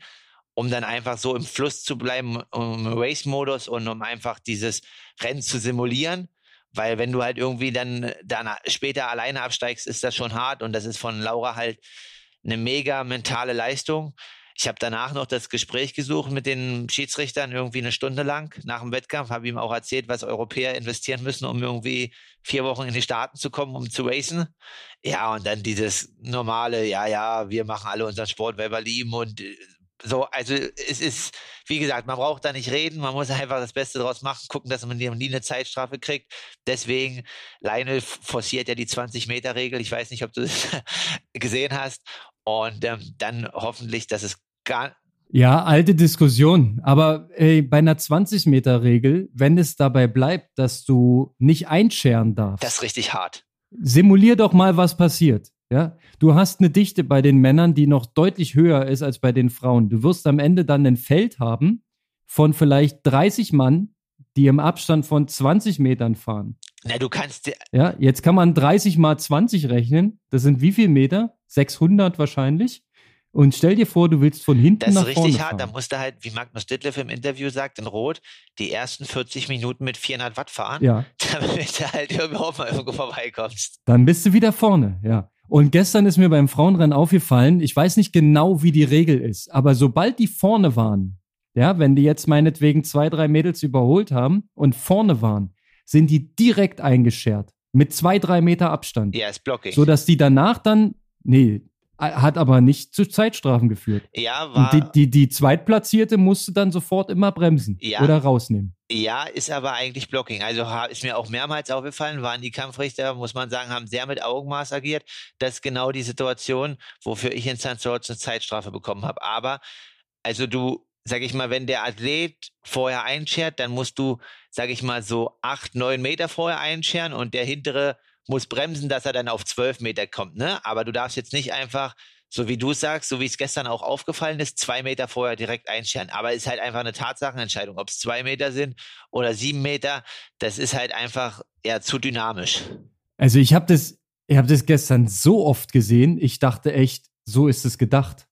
um dann einfach so im Fluss zu bleiben, um Race-Modus und um einfach dieses Rennen zu simulieren. Weil wenn du halt irgendwie dann, dann später alleine absteigst, ist das schon hart und das ist von Laura halt eine mega mentale Leistung. Ich habe danach noch das Gespräch gesucht mit den Schiedsrichtern irgendwie eine Stunde lang nach dem Wettkampf, habe ihm auch erzählt, was Europäer investieren müssen, um irgendwie vier Wochen in die Staaten zu kommen, um zu racen. Ja, und dann dieses normale, ja, ja, wir machen alle unseren Sport, weil wir lieben und äh, so, also es ist, wie gesagt, man braucht da nicht reden, man muss einfach das Beste draus machen, gucken, dass man nie eine Zeitstrafe kriegt. Deswegen, Lionel forciert ja die 20-Meter-Regel, ich weiß nicht, ob du das gesehen hast. Und ähm, dann hoffentlich, dass es gar. Ja, alte Diskussion. Aber ey, bei einer 20-Meter-Regel, wenn es dabei bleibt, dass du nicht einscheren darfst. Das ist richtig hart. Simulier doch mal, was passiert. Ja, du hast eine Dichte bei den Männern, die noch deutlich höher ist als bei den Frauen. Du wirst am Ende dann ein Feld haben von vielleicht 30 Mann, die im Abstand von 20 Metern fahren. Na, du kannst. Ja, jetzt kann man 30 mal 20 rechnen. Das sind wie viel Meter? 600 wahrscheinlich. Und stell dir vor, du willst von hinten nach vorne Das ist richtig hart. Da musst du halt, wie Magnus Ditlev im Interview sagt, in Rot, die ersten 40 Minuten mit 400 Watt fahren, ja. damit du halt überhaupt mal irgendwo vorbeikommst. Dann bist du wieder vorne, ja. Und gestern ist mir beim Frauenrennen aufgefallen, ich weiß nicht genau, wie die Regel ist, aber sobald die vorne waren, ja, wenn die jetzt meinetwegen zwei, drei Mädels überholt haben und vorne waren, sind die direkt eingeschert. Mit zwei, drei Meter Abstand. Ja, ist Blocking. So dass die danach dann, nee, hat aber nicht zu Zeitstrafen geführt. Ja, war. Die, die, die Zweitplatzierte musste dann sofort immer bremsen ja, oder rausnehmen. Ja, ist aber eigentlich Blocking. Also ist mir auch mehrmals aufgefallen, waren die Kampfrichter, muss man sagen, haben sehr mit Augenmaß agiert. Das ist genau die Situation, wofür ich in St. George eine Zeitstrafe bekommen habe. Aber, also du, sag ich mal, wenn der Athlet vorher einschert, dann musst du, sag ich mal, so acht, neun Meter vorher einscheren und der hintere muss bremsen, dass er dann auf zwölf Meter kommt, ne? Aber du darfst jetzt nicht einfach, so wie du sagst, so wie es gestern auch aufgefallen ist, zwei Meter vorher direkt einscheren. Aber es ist halt einfach eine Tatsachenentscheidung. Ob es zwei Meter sind oder sieben Meter, das ist halt einfach ja zu dynamisch. Also ich habe das, ich das gestern so oft gesehen. Ich dachte echt, so ist es gedacht.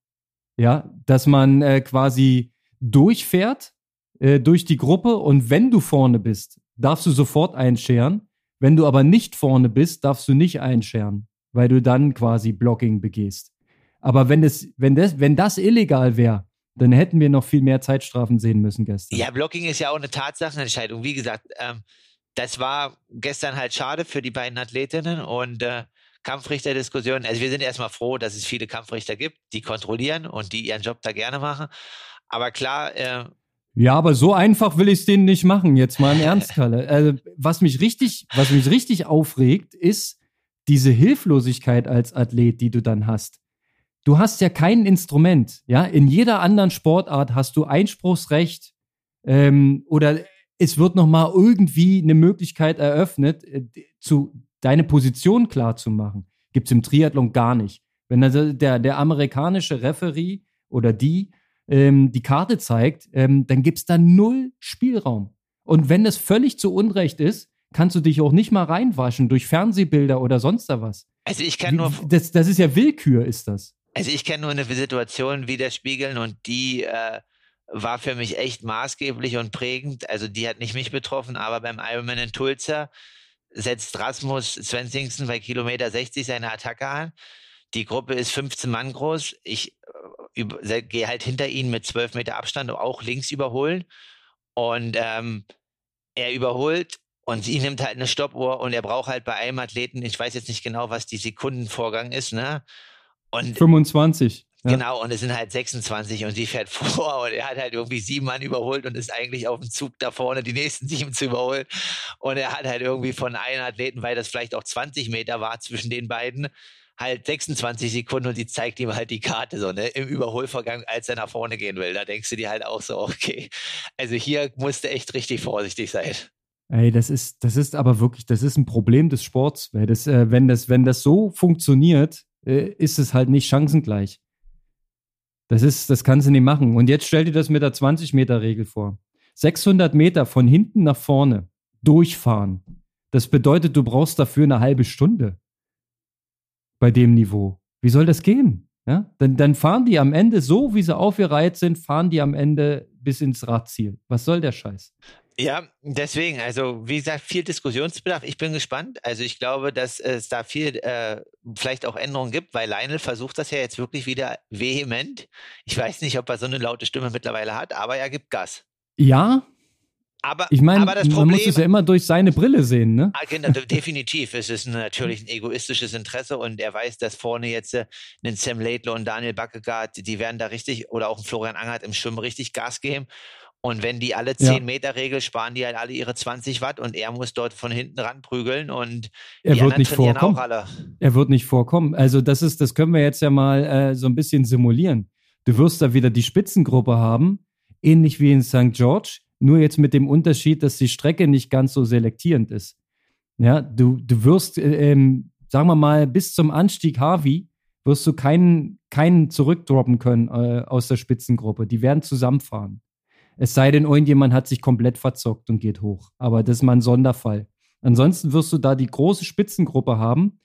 Ja, dass man äh, quasi durchfährt äh, durch die Gruppe und wenn du vorne bist, darfst du sofort einscheren wenn du aber nicht vorne bist, darfst du nicht einscheren, weil du dann quasi Blocking begehst. Aber wenn das, wenn das, wenn das illegal wäre, dann hätten wir noch viel mehr Zeitstrafen sehen müssen gestern. Ja, Blocking ist ja auch eine Tatsachenentscheidung. Wie gesagt, ähm, das war gestern halt schade für die beiden Athletinnen und äh, Kampfrichterdiskussionen. Also wir sind erstmal froh, dass es viele Kampfrichter gibt, die kontrollieren und die ihren Job da gerne machen. Aber klar, äh, ja, aber so einfach will ich es denen nicht machen. Jetzt mal im Ernst, Kalle. Also, was mich richtig, was mich richtig aufregt, ist diese Hilflosigkeit als Athlet, die du dann hast. du hast ja kein Instrument. Ja, in jeder anderen Sportart hast du Einspruchsrecht ähm, oder es wird noch mal irgendwie eine Möglichkeit eröffnet, äh, zu deine Position klar zu machen. Gibt's im Triathlon gar nicht. Wenn also der der amerikanische Referee oder die ähm, die Karte zeigt, ähm, dann gibt's da null Spielraum. Und wenn das völlig zu Unrecht ist, kannst du dich auch nicht mal reinwaschen durch Fernsehbilder oder sonst da was. Also ich kann nur. Das, das ist ja Willkür, ist das. Also ich kann nur eine Situation widerspiegeln und die äh, war für mich echt maßgeblich und prägend. Also die hat nicht mich betroffen, aber beim Ironman in Tulsa setzt Rasmus Svensingsen bei Kilometer 60 seine Attacke an. Die Gruppe ist 15 Mann groß. Ich gehe halt hinter ihnen mit 12 Meter Abstand auch links überholen. Und ähm, er überholt und sie nimmt halt eine Stoppuhr und er braucht halt bei einem Athleten, ich weiß jetzt nicht genau, was die Sekundenvorgang ist, ne? Und 25. Ja. Genau, und es sind halt 26 und sie fährt vor und er hat halt irgendwie sieben Mann überholt und ist eigentlich auf dem Zug da vorne, die nächsten sieben zu überholen. Und er hat halt irgendwie von einem Athleten, weil das vielleicht auch 20 Meter war zwischen den beiden, halt 26 Sekunden und die zeigt ihm halt die Karte so, ne, im Überholvorgang, als er nach vorne gehen will. Da denkst du dir halt auch so, okay, also hier musste echt richtig vorsichtig sein. Ey, das ist, das ist aber wirklich, das ist ein Problem des Sports, das, äh, wenn das, wenn das so funktioniert, äh, ist es halt nicht chancengleich. Das ist, das kannst du nicht machen. Und jetzt stell dir das mit der 20-Meter-Regel vor. 600 Meter von hinten nach vorne durchfahren. Das bedeutet, du brauchst dafür eine halbe Stunde. Bei dem Niveau. Wie soll das gehen? Ja? Dann, dann fahren die am Ende so, wie sie aufgereiht sind, fahren die am Ende bis ins Radziel. Was soll der Scheiß? Ja, deswegen, also wie gesagt, viel Diskussionsbedarf. Ich bin gespannt. Also ich glaube, dass es da viel äh, vielleicht auch Änderungen gibt, weil Lionel versucht das ja jetzt wirklich wieder vehement. Ich weiß nicht, ob er so eine laute Stimme mittlerweile hat, aber er gibt Gas. Ja. Aber, ich meine, man muss es ja immer durch seine Brille sehen, ne? Ah, genau, definitiv. Es ist natürlich ein egoistisches Interesse und er weiß, dass vorne jetzt äh, einen Sam Laidlaw und Daniel Backegaard, die werden da richtig, oder auch ein Florian Angert im Schwimmen richtig Gas geben. Und wenn die alle 10 ja. Meter Regel sparen, die halt alle ihre 20 Watt und er muss dort von hinten ran prügeln und er wird nicht vorkommen. Er wird nicht vorkommen. Also das ist, das können wir jetzt ja mal äh, so ein bisschen simulieren. Du wirst da wieder die Spitzengruppe haben, ähnlich wie in St. George, nur jetzt mit dem Unterschied, dass die Strecke nicht ganz so selektierend ist. Ja, du, du wirst, äh, ähm, sagen wir mal, bis zum Anstieg Harvey wirst du keinen, keinen zurückdroppen können äh, aus der Spitzengruppe. Die werden zusammenfahren. Es sei denn, irgendjemand hat sich komplett verzockt und geht hoch. Aber das ist mal ein Sonderfall. Ansonsten wirst du da die große Spitzengruppe haben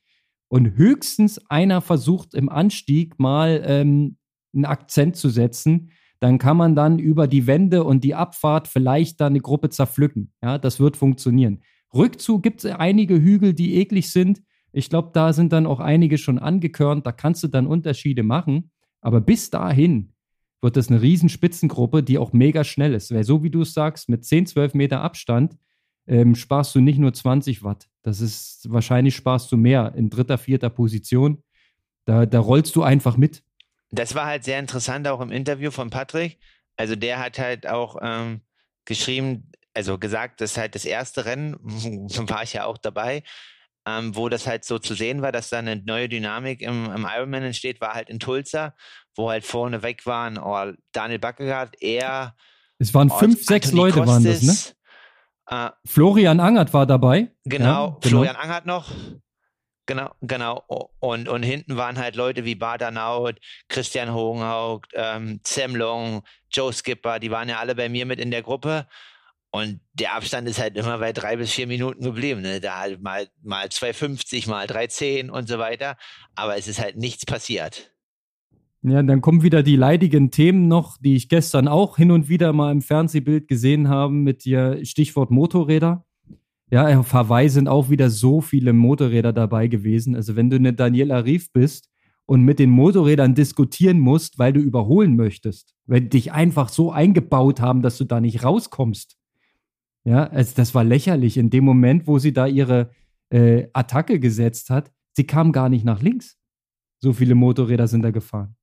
und höchstens einer versucht im Anstieg mal ähm, einen Akzent zu setzen. Dann kann man dann über die Wände und die Abfahrt vielleicht da eine Gruppe zerpflücken. Ja, das wird funktionieren. Rückzug gibt es einige Hügel, die eklig sind. Ich glaube, da sind dann auch einige schon angekörnt. Da kannst du dann Unterschiede machen. Aber bis dahin wird das eine Riesenspitzengruppe, die auch mega schnell ist. Weil so wie du es sagst, mit 10, 12 Meter Abstand ähm, sparst du nicht nur 20 Watt. Das ist wahrscheinlich sparst du mehr in dritter, vierter Position. Da, da rollst du einfach mit. Das war halt sehr interessant auch im Interview von Patrick. Also der hat halt auch ähm, geschrieben, also gesagt, dass halt das erste Rennen, war ich ja auch dabei, ähm, wo das halt so zu sehen war, dass da eine neue Dynamik im, im Ironman entsteht, war halt in Tulsa, wo halt vorne weg waren oh, Daniel Backegaard, er. Es waren oh, fünf, sechs Anthony Leute Kostis, waren das, ne? Äh, Florian Angert war dabei. Genau, ja, genau. Florian Angert noch. Genau, genau. Und, und hinten waren halt Leute wie Badanaut, Christian Hogenhaupt, ähm, Sam Long, Joe Skipper, die waren ja alle bei mir mit in der Gruppe. Und der Abstand ist halt immer bei drei bis vier Minuten geblieben. Ne? Da halt mal, mal 2,50, mal 3,10 und so weiter. Aber es ist halt nichts passiert. Ja, dann kommen wieder die leidigen Themen noch, die ich gestern auch hin und wieder mal im Fernsehbild gesehen habe mit ihr Stichwort Motorräder. Ja, auf Hawaii sind auch wieder so viele Motorräder dabei gewesen. Also wenn du eine Daniela Rief bist und mit den Motorrädern diskutieren musst, weil du überholen möchtest, weil die dich einfach so eingebaut haben, dass du da nicht rauskommst, ja, also das war lächerlich. In dem Moment, wo sie da ihre äh, Attacke gesetzt hat, sie kam gar nicht nach links. So viele Motorräder sind da gefahren.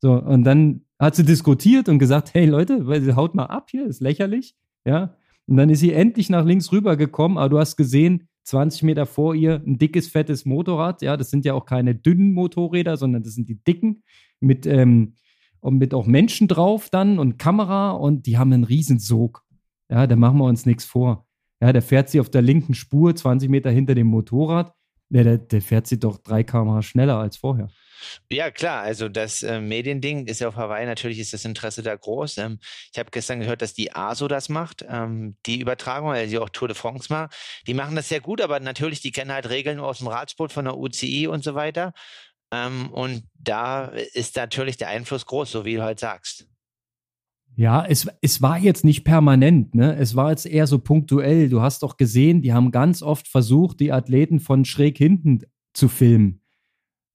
So, und dann hat sie diskutiert und gesagt, hey Leute, haut mal ab hier, ist lächerlich. Ja. Und dann ist sie endlich nach links rübergekommen, aber du hast gesehen, 20 Meter vor ihr ein dickes, fettes Motorrad. Ja, das sind ja auch keine dünnen Motorräder, sondern das sind die dicken mit, ähm, mit auch Menschen drauf dann und Kamera und die haben einen Riesensog. Ja, da machen wir uns nichts vor. Ja, der fährt sie auf der linken Spur, 20 Meter hinter dem Motorrad. Ja, der, der fährt sie doch 3 km schneller als vorher. Ja, klar. Also das äh, Mediending ist ja auf Hawaii, natürlich ist das Interesse da groß. Ähm, ich habe gestern gehört, dass die ASO das macht, ähm, die Übertragung, weil sie auch Tour de France macht. Die machen das sehr gut, aber natürlich, die kennen halt Regeln aus dem Radsport von der UCI und so weiter. Ähm, und da ist natürlich der Einfluss groß, so wie du halt sagst. Ja, es, es war jetzt nicht permanent, ne? Es war jetzt eher so punktuell. Du hast doch gesehen, die haben ganz oft versucht, die Athleten von schräg hinten zu filmen.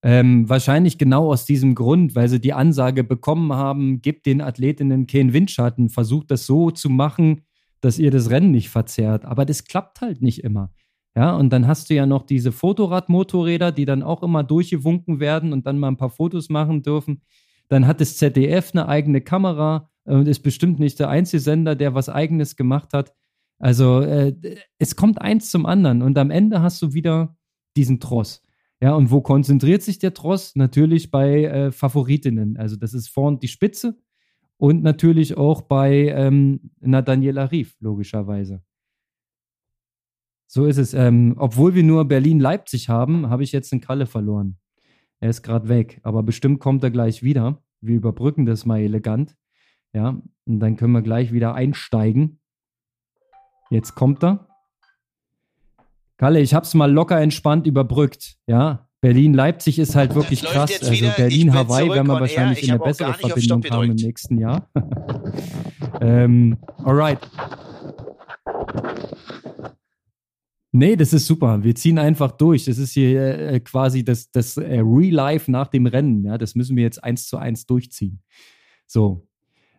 Ähm, wahrscheinlich genau aus diesem Grund, weil sie die Ansage bekommen haben, gebt den Athletinnen keinen Windschatten, versucht das so zu machen, dass ihr das Rennen nicht verzerrt. Aber das klappt halt nicht immer. Ja, und dann hast du ja noch diese Fotoradmotorräder, die dann auch immer durchgewunken werden und dann mal ein paar Fotos machen dürfen. Dann hat das ZDF eine eigene Kamera und ist bestimmt nicht der einzige Sender, der was Eigenes gemacht hat. Also äh, es kommt eins zum anderen und am Ende hast du wieder diesen Tross. Ja, und wo konzentriert sich der Tross? Natürlich bei äh, Favoritinnen. Also das ist vorn die Spitze und natürlich auch bei ähm, na, Daniela Rief, logischerweise. So ist es. Ähm, obwohl wir nur Berlin-Leipzig haben, habe ich jetzt den Kalle verloren. Er ist gerade weg, aber bestimmt kommt er gleich wieder. Wir überbrücken das mal elegant. Ja, und dann können wir gleich wieder einsteigen. Jetzt kommt er. Kalle, ich hab's mal locker entspannt überbrückt. Ja, Berlin-Leipzig ist halt wirklich krass. Also Berlin-Hawaii werden wir wahrscheinlich in eine bessere Verbindung haben im nächsten Jahr. ähm, alright. Nee, das ist super. Wir ziehen einfach durch. Das ist hier äh, quasi das, das äh, Real Life nach dem Rennen. Ja, das müssen wir jetzt eins zu eins durchziehen. So,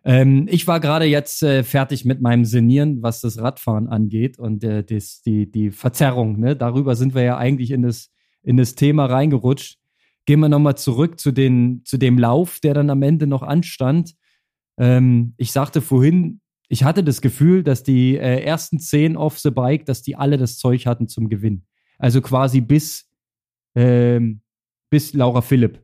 ähm, ich war gerade jetzt äh, fertig mit meinem Senieren, was das Radfahren angeht und äh, das, die, die Verzerrung. Ne? Darüber sind wir ja eigentlich in das, in das Thema reingerutscht. Gehen wir nochmal zurück zu, den, zu dem Lauf, der dann am Ende noch anstand. Ähm, ich sagte vorhin, ich hatte das Gefühl, dass die äh, ersten zehn off the bike, dass die alle das Zeug hatten zum Gewinn. Also quasi bis, ähm, bis Laura Philipp.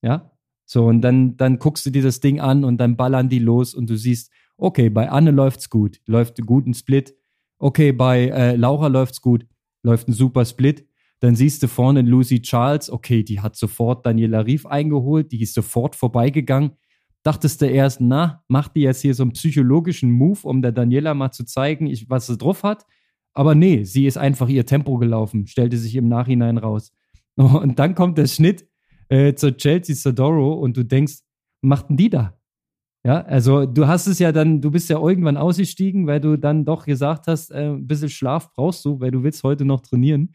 Ja, so, und dann, dann guckst du dir das Ding an und dann ballern die los und du siehst, okay, bei Anne läuft's gut, läuft einen guten Split. Okay, bei äh, Laura läuft's gut, läuft ein super Split. Dann siehst du vorne Lucy Charles, okay, die hat sofort Daniela Rief eingeholt, die ist sofort vorbeigegangen. Dachtest du erst, na, macht die jetzt hier so einen psychologischen Move, um der Daniela mal zu zeigen, ich, was sie drauf hat? Aber nee, sie ist einfach ihr Tempo gelaufen, stellte sich im Nachhinein raus. Und dann kommt der Schnitt, äh, zur Chelsea Sodoro und du denkst, machten die da? Ja, also du hast es ja dann, du bist ja irgendwann ausgestiegen, weil du dann doch gesagt hast, äh, ein bisschen Schlaf brauchst du, weil du willst heute noch trainieren.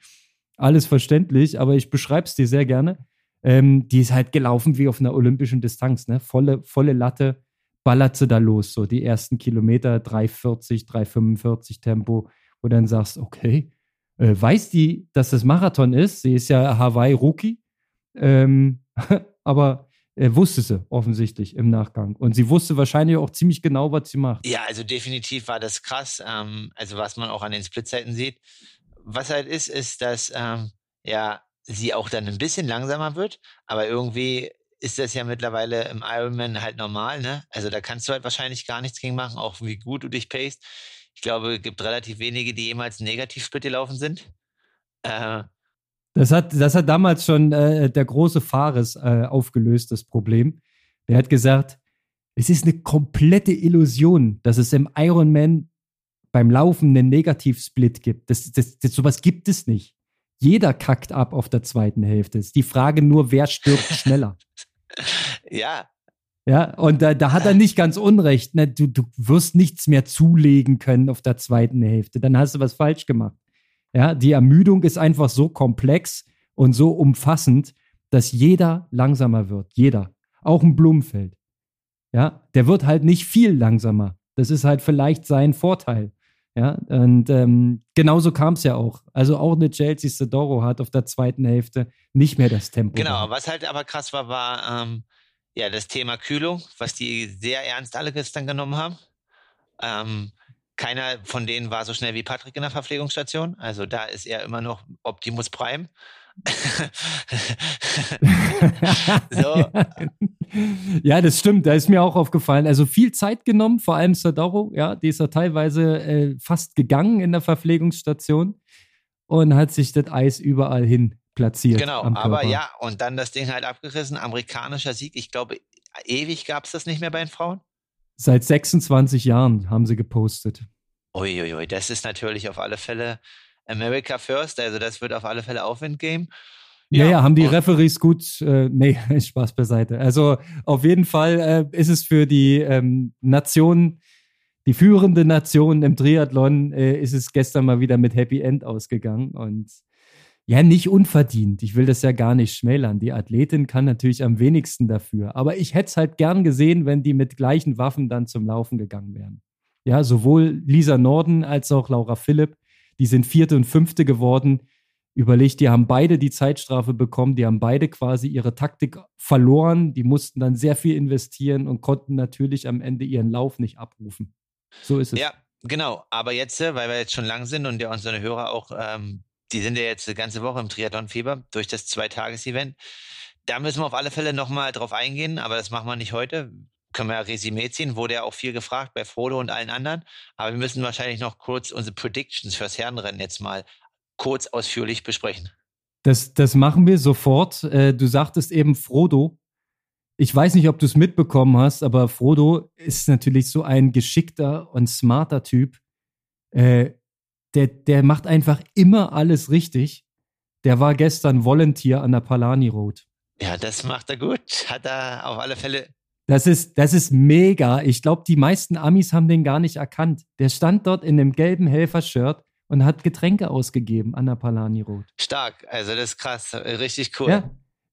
Alles verständlich, aber ich beschreibe es dir sehr gerne. Ähm, die ist halt gelaufen wie auf einer olympischen Distanz, ne? Volle, volle Latte, ballert sie da los, so die ersten Kilometer, 3,40, 3,45 Tempo, wo dann sagst, okay, äh, weiß die, dass das Marathon ist? Sie ist ja Hawaii-Rookie, ähm, aber er wusste sie offensichtlich im Nachgang. Und sie wusste wahrscheinlich auch ziemlich genau, was sie macht. Ja, also definitiv war das krass. Ähm, also was man auch an den Splitzeiten sieht. Was halt ist, ist, dass ähm, ja sie auch dann ein bisschen langsamer wird, aber irgendwie ist das ja mittlerweile im Ironman halt normal, ne? Also da kannst du halt wahrscheinlich gar nichts gegen machen, auch wie gut du dich paced. Ich glaube, es gibt relativ wenige, die jemals Negativ-Split gelaufen sind. Äh, das hat, das hat damals schon äh, der große Fares äh, aufgelöst, das Problem. Der hat gesagt, es ist eine komplette Illusion, dass es im Ironman beim Laufen einen Negativsplit gibt. Das, das, das, sowas gibt es nicht. Jeder kackt ab auf der zweiten Hälfte. Es ist die Frage nur, wer stirbt schneller. ja. Ja, und da, da hat er nicht ganz unrecht. Ne? Du, du wirst nichts mehr zulegen können auf der zweiten Hälfte. Dann hast du was falsch gemacht. Ja, die Ermüdung ist einfach so komplex und so umfassend, dass jeder langsamer wird. Jeder. Auch ein Blumenfeld. Ja, der wird halt nicht viel langsamer. Das ist halt vielleicht sein Vorteil. Ja, und ähm, genauso kam es ja auch. Also auch eine Chelsea Sedoro hat auf der zweiten Hälfte nicht mehr das Tempo. Genau, gehabt. was halt aber krass war, war ähm, ja das Thema Kühlung, was die sehr ernst alle gestern genommen haben. Ähm, keiner von denen war so schnell wie Patrick in der Verpflegungsstation. Also da ist er immer noch Optimus Prime. so. Ja, das stimmt. Da ist mir auch aufgefallen. Also viel Zeit genommen, vor allem Sadoro. Ja, die ist ja teilweise äh, fast gegangen in der Verpflegungsstation und hat sich das Eis überall hin platziert. Genau, aber ja, und dann das Ding halt abgerissen. Amerikanischer Sieg. Ich glaube, ewig gab es das nicht mehr bei den Frauen. Seit 26 Jahren haben sie gepostet. Uiuiui, das ist natürlich auf alle Fälle America First, also das wird auf alle Fälle Aufwind geben. Ja, ja, haben die Referees gut, äh, nee, Spaß beiseite. Also auf jeden Fall äh, ist es für die ähm, Nation, die führende Nation im Triathlon, äh, ist es gestern mal wieder mit Happy End ausgegangen und ja, nicht unverdient. Ich will das ja gar nicht schmälern. Die Athletin kann natürlich am wenigsten dafür. Aber ich hätte es halt gern gesehen, wenn die mit gleichen Waffen dann zum Laufen gegangen wären. Ja, sowohl Lisa Norden als auch Laura Philipp die sind vierte und fünfte geworden. Überlegt, die haben beide die Zeitstrafe bekommen, die haben beide quasi ihre Taktik verloren, die mussten dann sehr viel investieren und konnten natürlich am Ende ihren Lauf nicht abrufen. So ist es. Ja, genau. Aber jetzt, äh, weil wir jetzt schon lang sind und ja unsere Hörer auch, ähm, die sind ja jetzt eine ganze Woche im Triathlon-Fieber durch das Zweitages-Event. Da müssen wir auf alle Fälle nochmal drauf eingehen, aber das machen wir nicht heute können wir ja Resümee ziehen, wurde ja auch viel gefragt bei Frodo und allen anderen. Aber wir müssen wahrscheinlich noch kurz unsere Predictions fürs Herrenrennen jetzt mal kurz ausführlich besprechen. Das, das machen wir sofort. Äh, du sagtest eben Frodo. Ich weiß nicht, ob du es mitbekommen hast, aber Frodo ist natürlich so ein geschickter und smarter Typ. Äh, der, der macht einfach immer alles richtig. Der war gestern Volunteer an der Palani Road. Ja, das macht er gut. Hat er auf alle Fälle das ist, das ist mega. Ich glaube, die meisten Amis haben den gar nicht erkannt. Der stand dort in dem gelben Helfer-Shirt und hat Getränke ausgegeben an der Palani Road. Stark, also das ist krass, richtig cool. Ja.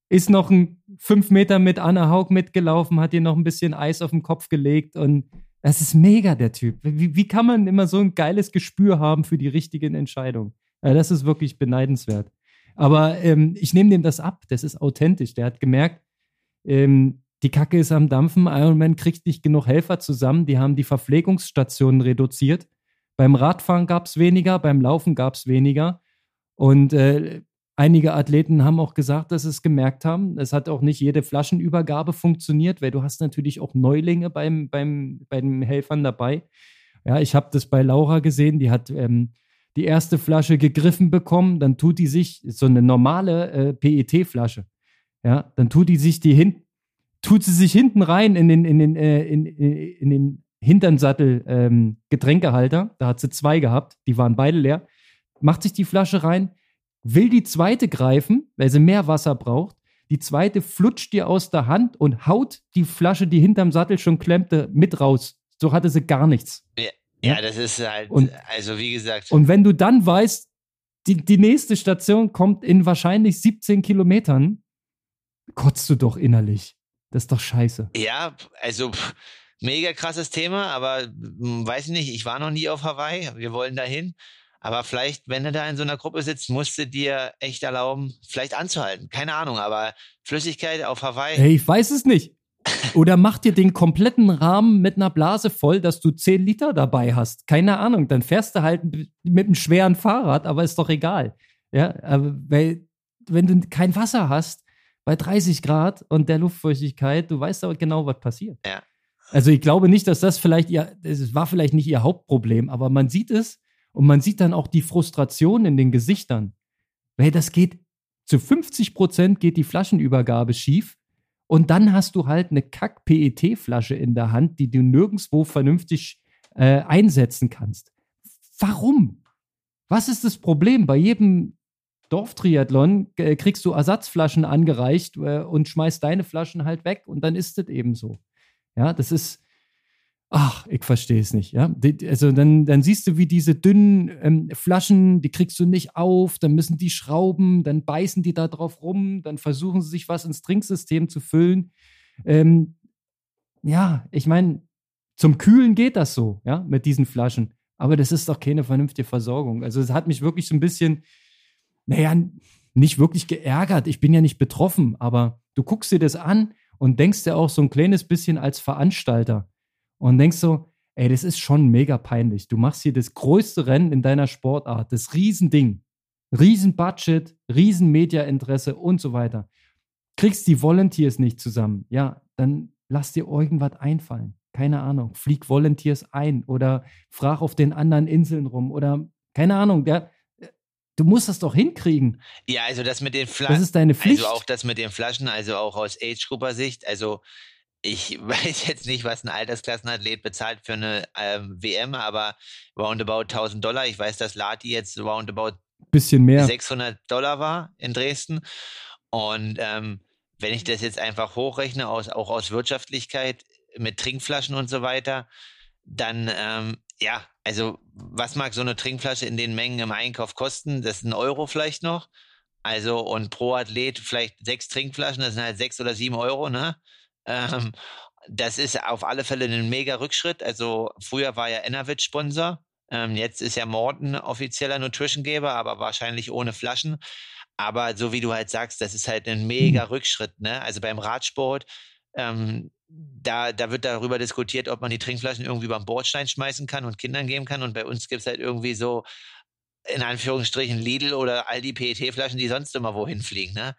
Ist noch ein fünf Meter mit Anna Haug mitgelaufen, hat ihr noch ein bisschen Eis auf den Kopf gelegt und das ist mega, der Typ. Wie, wie kann man immer so ein geiles Gespür haben für die richtigen Entscheidungen? Ja, das ist wirklich beneidenswert. Aber ähm, ich nehme dem das ab. Das ist authentisch. Der hat gemerkt, ähm, die Kacke ist am Dampfen, Ironman kriegt nicht genug Helfer zusammen, die haben die Verpflegungsstationen reduziert. Beim Radfahren gab es weniger, beim Laufen gab es weniger. Und äh, einige Athleten haben auch gesagt, dass sie es gemerkt haben. Es hat auch nicht jede Flaschenübergabe funktioniert, weil du hast natürlich auch Neulinge beim, beim, bei den Helfern dabei. Ja, ich habe das bei Laura gesehen, die hat ähm, die erste Flasche gegriffen bekommen, dann tut die sich, so eine normale äh, PET-Flasche, ja, dann tut die sich die hinten tut sie sich hinten rein in den, in den, äh, in, in den Hinternsattel ähm, Getränkehalter. Da hat sie zwei gehabt, die waren beide leer. Macht sich die Flasche rein, will die zweite greifen, weil sie mehr Wasser braucht. Die zweite flutscht dir aus der Hand und haut die Flasche, die hinterm Sattel schon klemmte, mit raus. So hatte sie gar nichts. Ja, ja das ist halt, und, also wie gesagt. Und wenn du dann weißt, die, die nächste Station kommt in wahrscheinlich 17 Kilometern, kotzt du doch innerlich. Das ist doch scheiße. Ja, also mega krasses Thema, aber hm, weiß ich nicht, ich war noch nie auf Hawaii, wir wollen dahin. Aber vielleicht, wenn du da in so einer Gruppe sitzt, musst du dir echt erlauben, vielleicht anzuhalten. Keine Ahnung, aber Flüssigkeit auf Hawaii. Hey, ich weiß es nicht. Oder mach dir den kompletten Rahmen mit einer Blase voll, dass du 10 Liter dabei hast. Keine Ahnung. Dann fährst du halt mit einem schweren Fahrrad, aber ist doch egal. Ja, aber weil, wenn du kein Wasser hast, bei 30 Grad und der Luftfeuchtigkeit, du weißt aber genau, was passiert. Ja. Also ich glaube nicht, dass das vielleicht ihr, es war vielleicht nicht ihr Hauptproblem, aber man sieht es und man sieht dann auch die Frustration in den Gesichtern. Weil das geht, zu 50 Prozent geht die Flaschenübergabe schief und dann hast du halt eine Kack-PET-Flasche in der Hand, die du nirgendwo vernünftig äh, einsetzen kannst. Warum? Was ist das Problem? Bei jedem Dorftriathlon äh, kriegst du Ersatzflaschen angereicht äh, und schmeißt deine Flaschen halt weg und dann ist es eben so. Ja, das ist, ach, ich verstehe es nicht. Ja, also dann, dann siehst du, wie diese dünnen ähm, Flaschen, die kriegst du nicht auf, dann müssen die schrauben, dann beißen die da drauf rum, dann versuchen sie sich was ins Trinksystem zu füllen. Ähm, ja, ich meine, zum Kühlen geht das so, ja, mit diesen Flaschen. Aber das ist doch keine vernünftige Versorgung. Also es hat mich wirklich so ein bisschen naja, nicht wirklich geärgert. Ich bin ja nicht betroffen, aber du guckst dir das an und denkst dir auch so ein kleines bisschen als Veranstalter und denkst so, ey, das ist schon mega peinlich. Du machst hier das größte Rennen in deiner Sportart, das Riesending. Riesenbudget, Riesenmediainteresse und so weiter. Kriegst die Volunteers nicht zusammen, ja, dann lass dir irgendwas einfallen. Keine Ahnung, flieg Volunteers ein oder frag auf den anderen Inseln rum oder keine Ahnung, der, du musst das doch hinkriegen. Ja, also das mit den Flaschen. Das ist deine Pflicht. Also auch das mit den Flaschen, also auch aus Age-Grupper-Sicht. Also ich weiß jetzt nicht, was ein Altersklassenathlet bezahlt für eine ähm, WM, aber roundabout 1000 Dollar. Ich weiß, dass Lati jetzt roundabout bisschen mehr 600 Dollar war in Dresden. Und ähm, wenn ich das jetzt einfach hochrechne, aus, auch aus Wirtschaftlichkeit mit Trinkflaschen und so weiter, dann ähm, ja, also was mag so eine Trinkflasche in den Mengen im Einkauf kosten? Das ist ein Euro vielleicht noch. Also und pro Athlet vielleicht sechs Trinkflaschen, das sind halt sechs oder sieben Euro, ne? Ähm, das ist auf alle Fälle ein mega Rückschritt. Also früher war ja Enervit Sponsor. Ähm, jetzt ist ja Morton offizieller Nutritiongeber, aber wahrscheinlich ohne Flaschen. Aber so wie du halt sagst, das ist halt ein mega mhm. Rückschritt. Ne? Also beim Radsport, ähm, da, da wird darüber diskutiert, ob man die Trinkflaschen irgendwie beim Bordstein schmeißen kann und Kindern geben kann. Und bei uns gibt es halt irgendwie so, in Anführungsstrichen, Lidl oder all die PET-Flaschen, die sonst immer wohin fliegen. Ne?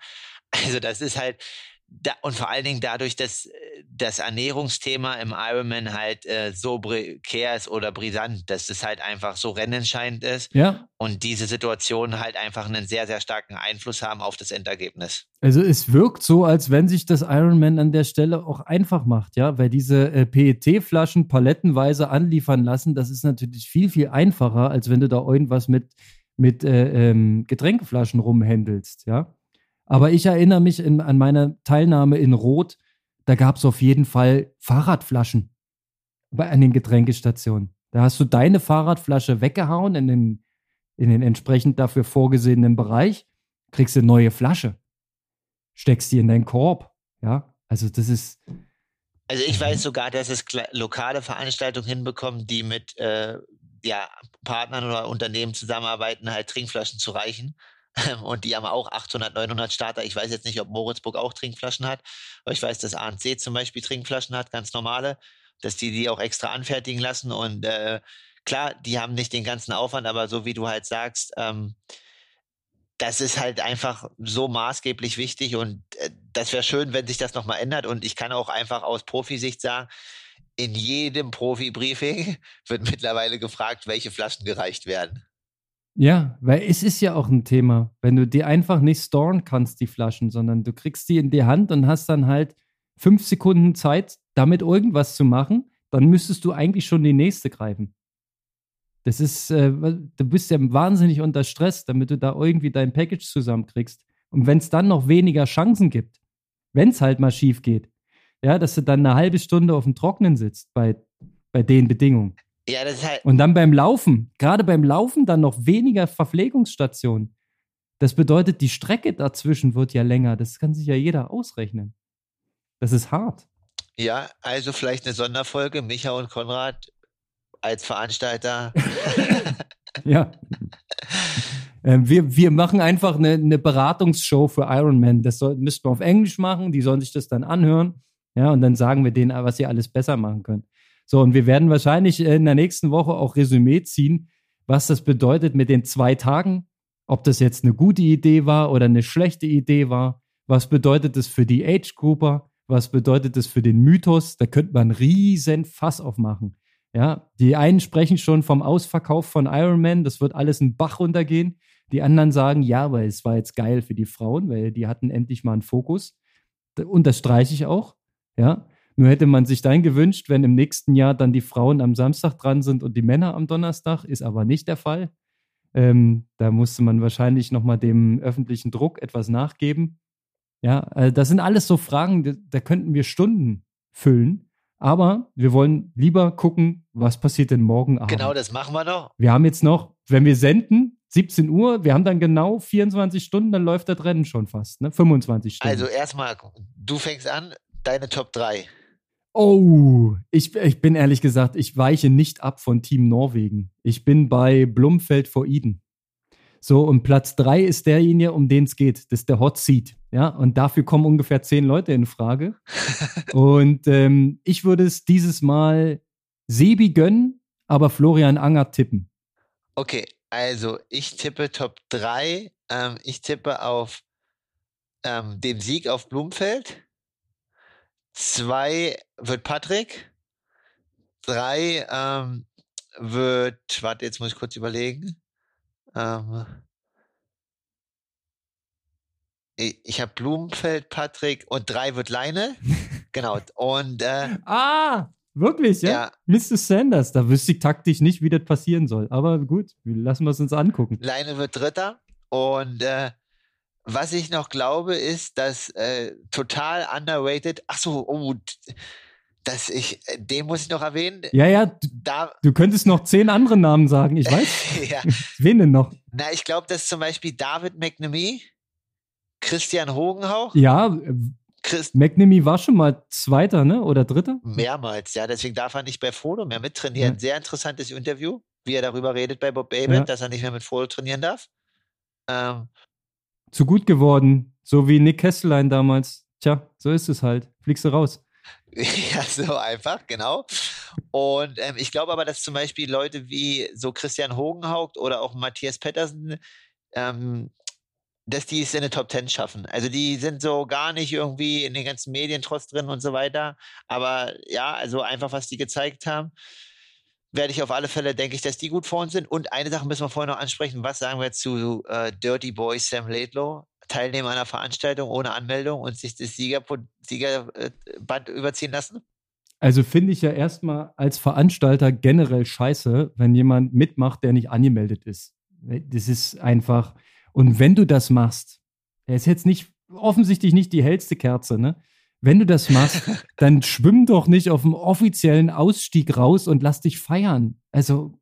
Also das ist halt, da, und vor allen Dingen dadurch, dass äh, das Ernährungsthema im Ironman halt äh, so prekär ist oder brisant, dass es halt einfach so rennentscheidend ist ja. und diese Situationen halt einfach einen sehr, sehr starken Einfluss haben auf das Endergebnis. Also es wirkt so, als wenn sich das Ironman an der Stelle auch einfach macht, ja, weil diese äh, PET-Flaschen palettenweise anliefern lassen, das ist natürlich viel, viel einfacher, als wenn du da irgendwas mit, mit äh, ähm, Getränkeflaschen rumhändelst, ja. Aber ich erinnere mich in, an meine Teilnahme in Rot, da gab es auf jeden Fall Fahrradflaschen bei, an den Getränkestationen. Da hast du deine Fahrradflasche weggehauen in den, in den entsprechend dafür vorgesehenen Bereich, kriegst eine neue Flasche, steckst die in deinen Korb. Ja, also das ist. Also ich weiß sogar, dass es lokale Veranstaltungen hinbekommen, die mit äh, ja, Partnern oder Unternehmen zusammenarbeiten, halt Trinkflaschen zu reichen. Und die haben auch 800, 900 Starter. Ich weiß jetzt nicht, ob Moritzburg auch Trinkflaschen hat, aber ich weiß, dass ANC zum Beispiel Trinkflaschen hat, ganz normale, dass die die auch extra anfertigen lassen. Und äh, klar, die haben nicht den ganzen Aufwand, aber so wie du halt sagst, ähm, das ist halt einfach so maßgeblich wichtig und äh, das wäre schön, wenn sich das nochmal ändert. Und ich kann auch einfach aus Profisicht sagen, in jedem Profi-Briefing wird mittlerweile gefragt, welche Flaschen gereicht werden. Ja, weil es ist ja auch ein Thema, wenn du die einfach nicht storen kannst, die Flaschen, sondern du kriegst die in die Hand und hast dann halt fünf Sekunden Zeit, damit irgendwas zu machen, dann müsstest du eigentlich schon die nächste greifen. Das ist, äh, du bist ja wahnsinnig unter Stress, damit du da irgendwie dein Package zusammenkriegst. Und wenn es dann noch weniger Chancen gibt, wenn es halt mal schief geht, ja, dass du dann eine halbe Stunde auf dem Trocknen sitzt bei, bei den Bedingungen. Ja, das ist halt. Und dann beim Laufen, gerade beim Laufen dann noch weniger Verpflegungsstationen. Das bedeutet, die Strecke dazwischen wird ja länger. Das kann sich ja jeder ausrechnen. Das ist hart. Ja, also vielleicht eine Sonderfolge, Micha und Konrad als Veranstalter. ja. Ähm, wir, wir machen einfach eine, eine Beratungsshow für Ironman. Das soll, müssten wir auf Englisch machen. Die sollen sich das dann anhören. Ja, und dann sagen wir denen, was sie alles besser machen können. So, und wir werden wahrscheinlich in der nächsten Woche auch Resümee ziehen, was das bedeutet mit den zwei Tagen, ob das jetzt eine gute Idee war oder eine schlechte Idee war. Was bedeutet das für die Age-Grouper? Was bedeutet das für den Mythos? Da könnte man riesen Fass aufmachen. Ja, die einen sprechen schon vom Ausverkauf von Iron Man, das wird alles einen Bach runtergehen. Die anderen sagen, ja, weil es war jetzt geil für die Frauen, weil die hatten endlich mal einen Fokus. Und das streiche ich auch. Ja, nur hätte man sich dann gewünscht, wenn im nächsten Jahr dann die Frauen am Samstag dran sind und die Männer am Donnerstag, ist aber nicht der Fall. Ähm, da musste man wahrscheinlich nochmal dem öffentlichen Druck etwas nachgeben. Ja, also das sind alles so Fragen, da könnten wir Stunden füllen. Aber wir wollen lieber gucken, was passiert denn morgen Abend. Genau, das machen wir noch. Wir haben jetzt noch, wenn wir senden, 17 Uhr, wir haben dann genau 24 Stunden, dann läuft das Rennen schon fast, ne? 25 Stunden. Also erstmal, du fängst an, deine Top 3. Oh, ich, ich bin ehrlich gesagt, ich weiche nicht ab von Team Norwegen. Ich bin bei Blumfeld vor Eden. So, und Platz drei ist derjenige, um den es geht. Das ist der Hot Seat. Ja, und dafür kommen ungefähr zehn Leute in Frage. und ähm, ich würde es dieses Mal Sebi gönnen, aber Florian Anger tippen. Okay, also ich tippe Top 3. Ähm, ich tippe auf ähm, den Sieg auf Blumfeld. Zwei wird Patrick. Drei ähm, wird, warte, jetzt muss ich kurz überlegen. Ähm, ich habe Blumenfeld, Patrick und drei wird Leine. genau. Und äh, Ah, wirklich, ja? ja, Mr. Sanders, da wüsste ich taktisch nicht, wie das passieren soll. Aber gut, lassen wir es uns angucken. Leine wird Dritter. Und äh, was ich noch glaube, ist, dass äh, total underrated, ach so, oh, dass ich, äh, den muss ich noch erwähnen. Ja, ja, du, Da, du könntest noch zehn andere Namen sagen. Ich weiß. ja, Wen denn noch? na, ich glaube, dass zum Beispiel David McNamee, Christian Hogenhauch, Ja, äh, Chris, McNamee war schon mal Zweiter, ne? Oder Dritter? mehrmals, ja, deswegen darf er nicht bei Frodo mehr mittrainieren. Ja. Sehr interessantes Interview, wie er darüber redet bei Bob Babbitt, Ja. dass er nicht mehr mit Frodo trainieren darf. Ähm, Zu gut geworden. So wie Nick Kesselein damals. Tja, so ist es halt. Fliegst du raus. Ja, so einfach, genau. Und ähm, ich glaube aber, dass zum Beispiel Leute wie so Christian Hogenhaupt oder auch Matthias Pettersen, ähm, dass die es in der Top Ten schaffen. Also die sind so gar nicht irgendwie in den ganzen Medien trotz drin und so weiter. Aber ja, also einfach, was die gezeigt haben, werde ich auf alle Fälle, denke ich, dass die gut vor uns sind. Und eine Sache müssen wir vorher noch ansprechen. Was sagen wir zu äh, Dirty Boy Sam Laidlow? Teilnehmer einer Veranstaltung ohne Anmeldung und sich das Siegerband Sieger, äh, überziehen lassen? Also finde ich ja erstmal als Veranstalter generell scheiße, wenn jemand mitmacht, der nicht angemeldet ist. Das ist einfach. Und wenn du das machst, er ist jetzt nicht offensichtlich nicht die hellste Kerze, ne? Wenn du das machst, dann schwimm doch nicht auf dem offiziellen Ausstieg raus und lass dich feiern. Also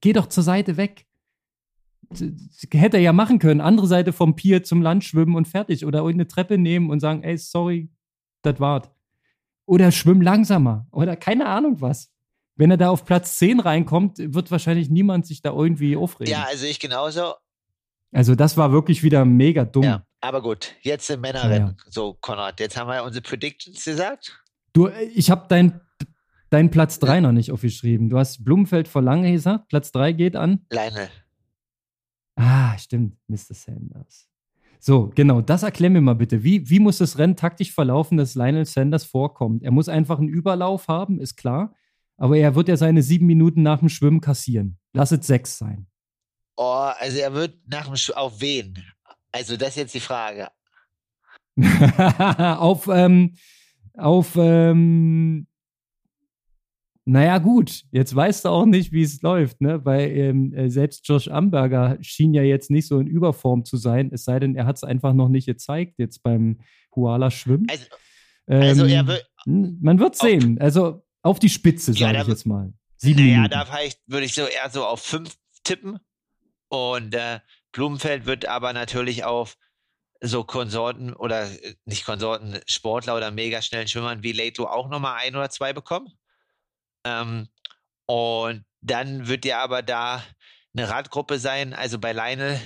geh doch zur Seite weg. Hätte er ja machen können. Andere Seite vom Pier zum Land schwimmen und fertig. Oder irgendeine Treppe nehmen und sagen, ey, sorry, das war's. Oder schwimm langsamer. Oder keine Ahnung was. Wenn er da auf Platz 10 reinkommt, wird wahrscheinlich niemand sich da irgendwie aufregen. Ja, also ich genauso. Also das war wirklich wieder mega dumm. Ja, aber gut, jetzt im Männerrennen. So, Konrad, jetzt haben wir unsere Predictions gesagt. Du, ich habe dein, dein Platz 3 noch nicht aufgeschrieben. Du hast Blumenfeld vor lange gesagt. Platz 3 geht an. Lionel. Ah, stimmt, Mr. Sanders. So, genau, das erklär mir mal bitte. Wie, wie muss das Rennen taktisch verlaufen, dass Lionel Sanders vorkommt? Er muss einfach einen Überlauf haben, ist klar. Aber er wird ja seine sieben Minuten nach dem Schwimmen kassieren. Lass es sechs sein. Oh, also er wird nach dem Sch auf wen? Also das ist jetzt die Frage. auf, ähm, auf, ähm, naja, gut, jetzt weißt du auch nicht, wie es läuft, ne? Weil ähm, äh, selbst Josh Amberger schien ja jetzt nicht so in Überform zu sein, es sei denn, er hat es einfach noch nicht gezeigt, jetzt beim Huala Schwimmen. Also, also Ähm, er wird, Man wird sehen. Also auf die Spitze, Ja, sage da ich jetzt mal. Sieben naja, da würde ich so eher so auf fünf tippen. Und äh, Blumenfeld wird aber natürlich auf so Konsorten oder äh, nicht Konsorten, Sportler oder mega schnellen Schwimmern wie Lato auch nochmal ein oder zwei bekommen. Ähm, und dann wird ja aber da eine Radgruppe sein, also bei Lionel,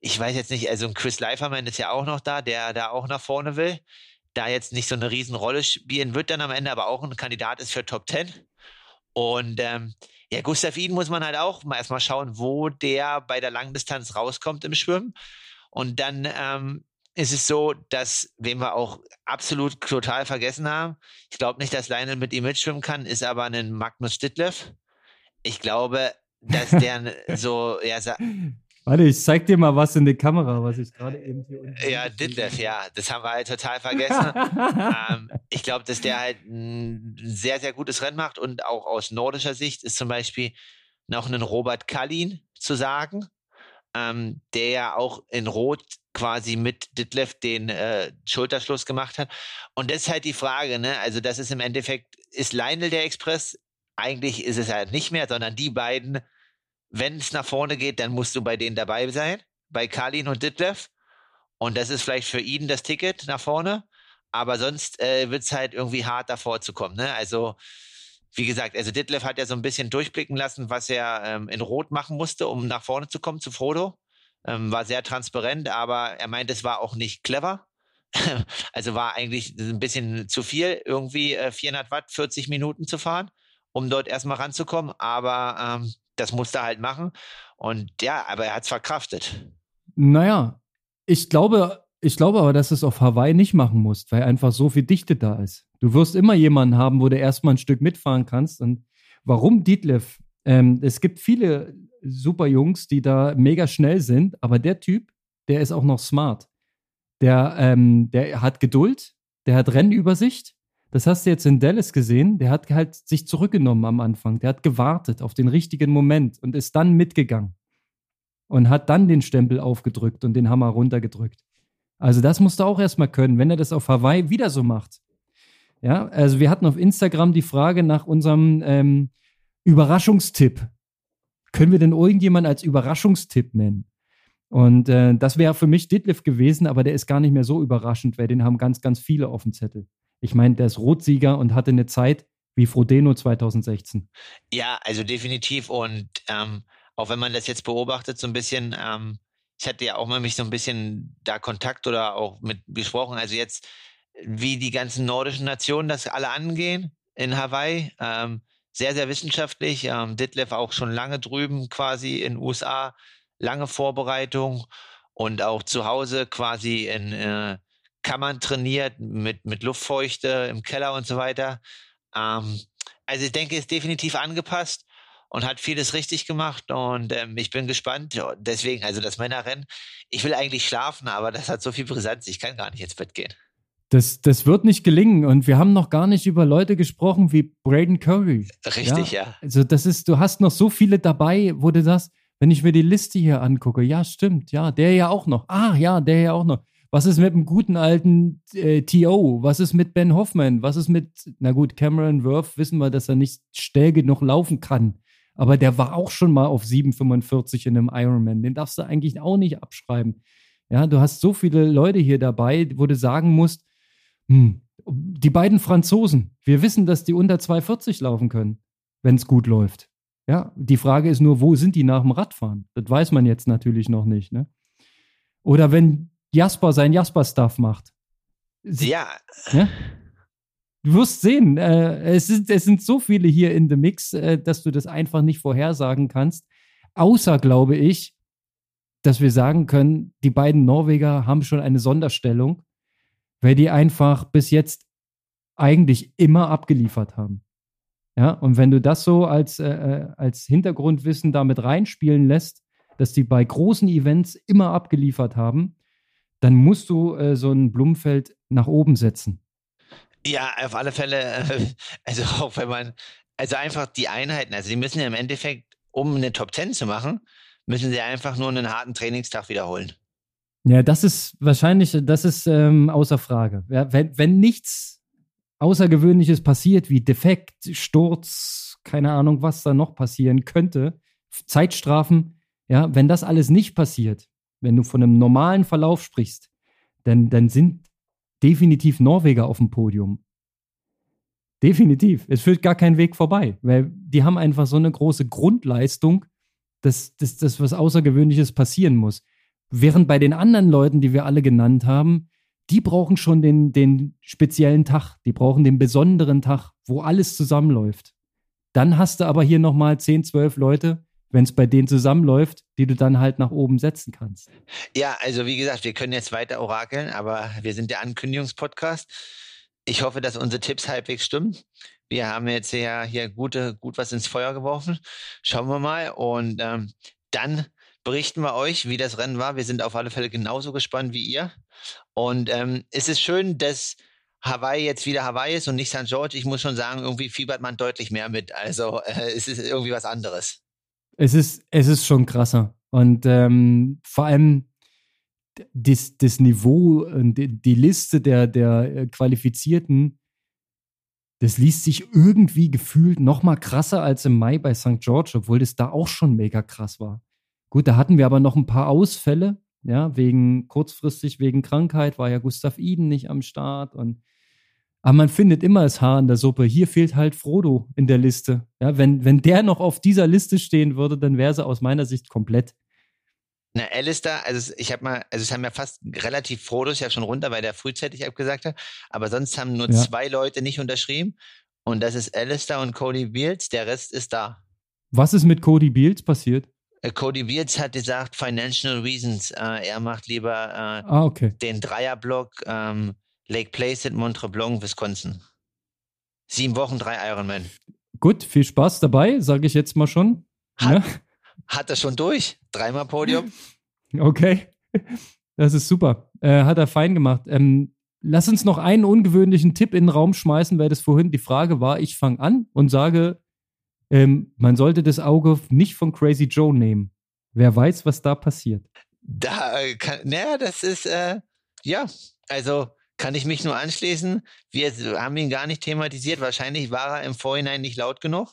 ich weiß jetzt nicht, also ein Chris Leiferman ist ja auch noch da, der da auch nach vorne will, da jetzt nicht so eine Riesenrolle spielen wird dann am Ende, aber auch ein Kandidat ist für Top 10. Und ähm, ja, Gustav Iden muss man halt auch mal erstmal schauen, wo der bei der Langdistanz rauskommt im Schwimmen. Und dann ähm, ist es so, dass, wen wir auch absolut total vergessen haben, ich glaube nicht, dass Lionel mit ihm mitschwimmen kann, ist aber ein Magnus Ditlev. Ich glaube, dass der so, ja, Warte, ich zeig dir mal was in die Kamera, was ich gerade eben hier unten. ja, Ditlev, ja, das haben wir halt total vergessen. ähm, ich glaube, dass der halt ein sehr, sehr gutes Rennen macht und auch aus nordischer Sicht ist zum Beispiel noch ein Robert Kallin zu sagen, ähm, der ja auch in Rot quasi mit Ditlev den äh, Schulterschluss gemacht hat. Und das ist halt die Frage, ne? Also, das ist im Endeffekt, ist Lionel der Express? Eigentlich ist es halt nicht mehr, sondern die beiden, wenn es nach vorne geht, dann musst du bei denen dabei sein, bei Kalin und Ditlev. Und das ist vielleicht für ihn das Ticket nach vorne. Aber sonst äh, wird es halt irgendwie hart davor zu kommen. Ne? Also, wie gesagt, also Ditlev hat ja so ein bisschen durchblicken lassen, was er ähm, in Rot machen musste, um nach vorne zu kommen zu Frodo. Ähm, war sehr transparent, aber er meint, es war auch nicht clever. also war eigentlich ein bisschen zu viel, irgendwie äh, 400 Watt, 40 Minuten zu fahren. um dort erstmal ranzukommen. Aber ähm, das musste er halt machen. Und ja, aber er hat es verkraftet. Naja, ich glaube, ich glaube aber, dass du es auf Hawaii nicht machen musst, weil einfach so viel Dichte da ist. Du wirst immer jemanden haben, wo du erstmal ein Stück mitfahren kannst. Und warum Detlef? Ähm, es gibt viele super Jungs, die da mega schnell sind, aber der Typ, der ist auch noch smart. Der, ähm, der hat Geduld, der hat Rennübersicht. Das hast du jetzt in Dallas gesehen. Der hat halt sich zurückgenommen am Anfang. Der hat gewartet auf den richtigen Moment und ist dann mitgegangen. Und hat dann den Stempel aufgedrückt und den Hammer runtergedrückt. Also das musst du auch erstmal können, wenn er das auf Hawaii wieder so macht. Ja, also wir hatten auf Instagram die Frage nach unserem ähm, Überraschungstipp. Können wir denn irgendjemand als Überraschungstipp nennen? Und äh, das wäre für mich Ditliff gewesen, aber der ist gar nicht mehr so überraschend, weil den haben ganz, ganz viele auf dem Zettel. Ich meine, der ist Rotsieger und hatte eine Zeit wie Frodeno 2016. Ja, also definitiv. Und ähm, auch wenn man das jetzt beobachtet, so ein bisschen, ähm, ich hatte ja auch mal mich so ein bisschen da Kontakt oder auch mit besprochen. Also jetzt, wie die ganzen nordischen Nationen das alle angehen in Hawaii. Ähm, sehr, sehr wissenschaftlich. Ähm, Ditlev auch schon lange drüben quasi in USA lange Vorbereitung und auch zu Hause quasi in äh, Kammern trainiert mit, mit Luftfeuchte im Keller und so weiter. Ähm, also ich denke, ist definitiv angepasst und hat vieles richtig gemacht und ähm, ich bin gespannt. Deswegen, also das Männerrennen, ich will eigentlich schlafen, aber das hat so viel Brisanz, ich kann gar nicht ins Bett gehen. Das, das wird nicht gelingen und wir haben noch gar nicht über Leute gesprochen wie Braden Curry. Richtig, ja. ja. Also das ist, du hast noch so viele dabei, wo du sagst, wenn ich mir die Liste hier angucke, ja, stimmt, ja, der ja auch noch. Ah, ja, der ja auch noch. Was ist mit dem guten alten äh, T.O.? Was ist mit Ben Hoffman? Was ist mit, na gut, Cameron Worth, wissen wir, dass er nicht schnell genug laufen kann. Aber der war auch schon mal auf 7,45 in einem Ironman. Den darfst du eigentlich auch nicht abschreiben. Ja, du hast so viele Leute hier dabei, wo du sagen musst, hm, die beiden Franzosen, wir wissen, dass die unter 2,40 laufen können, wenn es gut läuft. Ja, die Frage ist nur, wo sind die nach dem Radfahren? Das weiß man jetzt natürlich noch nicht. Ne? Oder wenn Jasper sein Jasper-Stuff macht. Ja. ja. Du wirst sehen, äh, es, sind, es sind so viele hier in the Mix, äh, dass du das einfach nicht vorhersagen kannst. Außer, glaube ich, dass wir sagen können, die beiden Norweger haben schon eine Sonderstellung, weil die einfach bis jetzt eigentlich immer abgeliefert haben. Ja, und wenn du das so als, äh, äh, als Hintergrundwissen damit reinspielen lässt, dass die bei großen Events immer abgeliefert haben, dann musst du äh, so ein Blumenfeld nach oben setzen. Ja, auf alle Fälle, äh, also auch wenn man, also einfach die Einheiten, also die müssen ja im Endeffekt, um eine Top Ten zu machen, müssen sie einfach nur einen harten Trainingstag wiederholen. Ja, das ist wahrscheinlich, das ist ähm, außer Frage. Ja, wenn, wenn nichts Außergewöhnliches passiert, wie Defekt, Sturz, keine Ahnung, was da noch passieren könnte, Zeitstrafen, ja, wenn das alles nicht passiert, wenn du von einem normalen Verlauf sprichst, dann, dann sind definitiv Norweger auf dem Podium. Definitiv. Es führt gar kein Weg vorbei, weil die haben einfach so eine große Grundleistung, dass, dass, dass was Außergewöhnliches passieren muss. Während bei den anderen Leuten, die wir alle genannt haben, die brauchen schon den, den speziellen Tag, die brauchen den besonderen Tag, wo alles zusammenläuft. Dann hast du aber hier nochmal 10, 12 Leute, wenn es bei denen zusammenläuft, die du dann halt nach oben setzen kannst. Ja, also wie gesagt, wir können jetzt weiter orakeln, aber wir sind der Ankündigungspodcast. Ich hoffe, dass unsere Tipps halbwegs stimmen. Wir haben jetzt ja hier gute, gut was ins Feuer geworfen. Schauen wir mal. Und ähm, dann berichten wir euch, wie das Rennen war. Wir sind auf alle Fälle genauso gespannt wie ihr. Und ähm, es ist schön, dass Hawaii jetzt wieder Hawaii ist und nicht St. George. Ich muss schon sagen, irgendwie fiebert man deutlich mehr mit. Also äh, es ist irgendwie was anderes. Es ist, es ist schon krasser. Und ähm, vor allem das, das Niveau und die, Liste der, der äh, Qualifizierten, das liest sich irgendwie gefühlt noch mal krasser als im Mai bei St. George, obwohl das da auch schon mega krass war. Gut, da hatten wir aber noch ein paar Ausfälle, ja, wegen kurzfristig wegen Krankheit war ja Gustav Iden nicht am Start und aber man findet immer das Haar in der Suppe. Hier fehlt halt Frodo in der Liste. Ja, wenn, wenn der noch auf dieser Liste stehen würde, dann wäre sie aus meiner Sicht komplett. Na, Alistair, also ich habe mal, also es haben ja fast relativ Frodos ja schon runter, weil der frühzeitig abgesagt hat, aber sonst haben nur ja. zwei Leute nicht unterschrieben Und das ist Alistair und Cody Beals. Der Rest ist da. Was ist mit Cody Beals passiert? Äh, Cody Beals hat gesagt, Financial Reasons. Äh, er macht lieber äh, Ah, okay. den Dreierblock ähm, Lake Placid, Montreblanc, Wisconsin. Sieben Wochen, drei Ironman. Gut, viel Spaß dabei, sage ich jetzt mal schon. Hat- Ne? Hat er schon durch? Dreimal Podium? Okay. Das ist super. Äh, hat er fein gemacht. Ähm, lass uns noch einen ungewöhnlichen Tipp in den Raum schmeißen, weil das vorhin die Frage war. Ich fange an und sage, ähm, man sollte das Auge nicht von Crazy Joe nehmen. Wer weiß, was da passiert. Da äh, kann, naja, das ist, äh, ja, also kann ich mich nur anschließen. Wir haben ihn gar nicht thematisiert. Wahrscheinlich war er im Vorhinein nicht laut genug.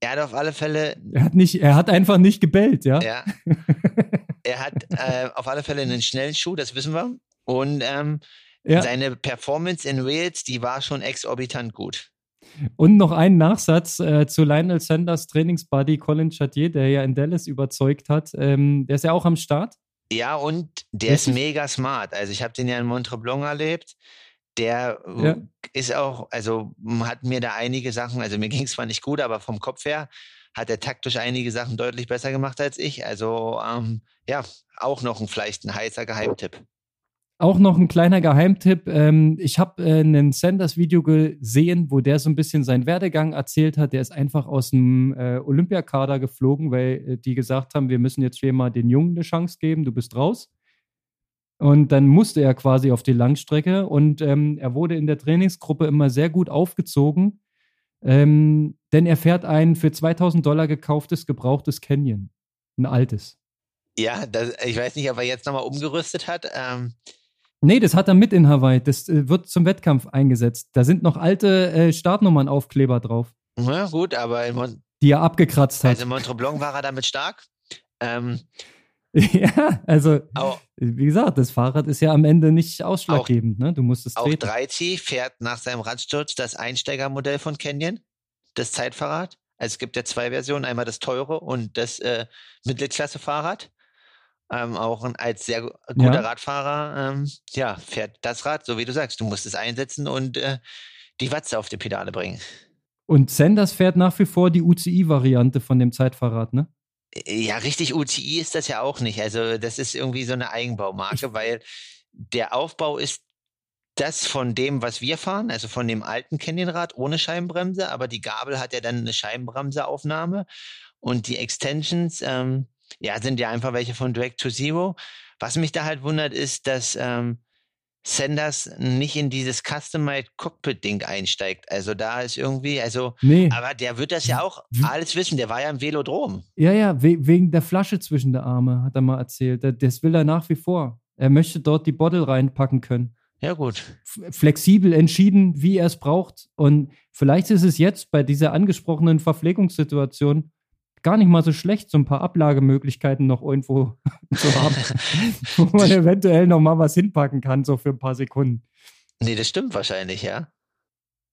Er hat auf alle Fälle, Er hat nicht, er hat einfach nicht gebellt, ja. ja, er hat äh, auf alle Fälle einen schnellen Schuh, das wissen wir. Und ähm, Ja. seine Performance in Wales, die war schon exorbitant gut. Und noch ein Nachsatz äh, zu Lionel Sanders Trainingsbuddy Colin Chatier, der ja in Dallas überzeugt hat. Ähm, der ist ja auch am Start. Ja, und der ist Richtig. mega smart. Also ich habe den ja in Montreblanc erlebt. Der äh, Ja. ist auch, also hat mir da einige Sachen, also mir ging es zwar nicht gut, aber vom Kopf her hat er taktisch einige Sachen deutlich besser gemacht als ich. Also ähm, ja, auch noch ein, vielleicht ein heißer Geheimtipp. Auch noch ein kleiner Geheimtipp. Ähm, ich habe äh, ein Sanders-Video gesehen, wo der so ein bisschen seinen Werdegang erzählt hat. Der ist einfach aus dem äh, Olympiakader geflogen, weil äh, die gesagt haben, wir müssen jetzt hier mal den Jungen eine Chance geben, du bist raus. Und dann musste er quasi auf die Langstrecke und ähm, er wurde in der Trainingsgruppe immer sehr gut aufgezogen, ähm, denn er fährt ein für 2000 Dollar gekauftes, gebrauchtes Canyon. Ein altes. Ja, das, ich weiß nicht, ob er jetzt nochmal umgerüstet hat. Ähm, Nee, das hat er mit in Hawaii. Das äh, wird zum Wettkampf eingesetzt. Da sind noch alte äh, Startnummern-Aufkleber drauf, na gut, aber in, Mon die er abgekratzt hat. also in Montreblanc war er damit stark. Ähm, ja, also, auch, wie gesagt, das Fahrrad ist ja am Ende nicht ausschlaggebend. Ne? Du musst es auch treten. 3T fährt nach seinem Radsturz das Einsteigermodell von Canyon, das Zeitfahrrad. Also es gibt ja zwei Versionen, einmal das teure und das äh, Mittelklasse-Fahrrad. Ähm, auch als sehr gu- guter Ja. Radfahrer, ähm, ja, fährt das Rad, so wie du sagst. Du musst es einsetzen und äh, die Watze auf die Pedale bringen. Und Sanders fährt nach wie vor die UCI-Variante von dem Zeitfahrrad, ne? Ja, richtig UCI ist das ja auch nicht. Also das ist irgendwie so eine Eigenbaumarke, weil der Aufbau ist das von dem, was wir fahren, also von dem alten Canyonrad ohne Scheibenbremse, aber die Gabel hat ja dann eine Scheibenbremseaufnahme und die Extensions, ähm, ja, sind ja einfach welche von Drag to Zero. Was mich da halt wundert, ist, dass ähm, Sanders nicht in dieses Customized Cockpit-Ding einsteigt. Also da ist irgendwie, also, Nee. aber der wird das ja auch alles wissen. Der war ja im Velodrom. Ja, ja, we wegen der Flasche zwischen der Arme, hat er mal erzählt. Da- Das will er nach wie vor. Er möchte dort die Bottle reinpacken können. Ja, gut. flexibel entschieden, wie er es braucht. Und vielleicht ist es jetzt bei dieser angesprochenen Verpflegungssituation gar nicht mal so schlecht, so ein paar Ablagemöglichkeiten noch irgendwo zu haben, wo man eventuell noch mal was hinpacken kann, so für ein paar Sekunden. Nee, das stimmt wahrscheinlich, ja.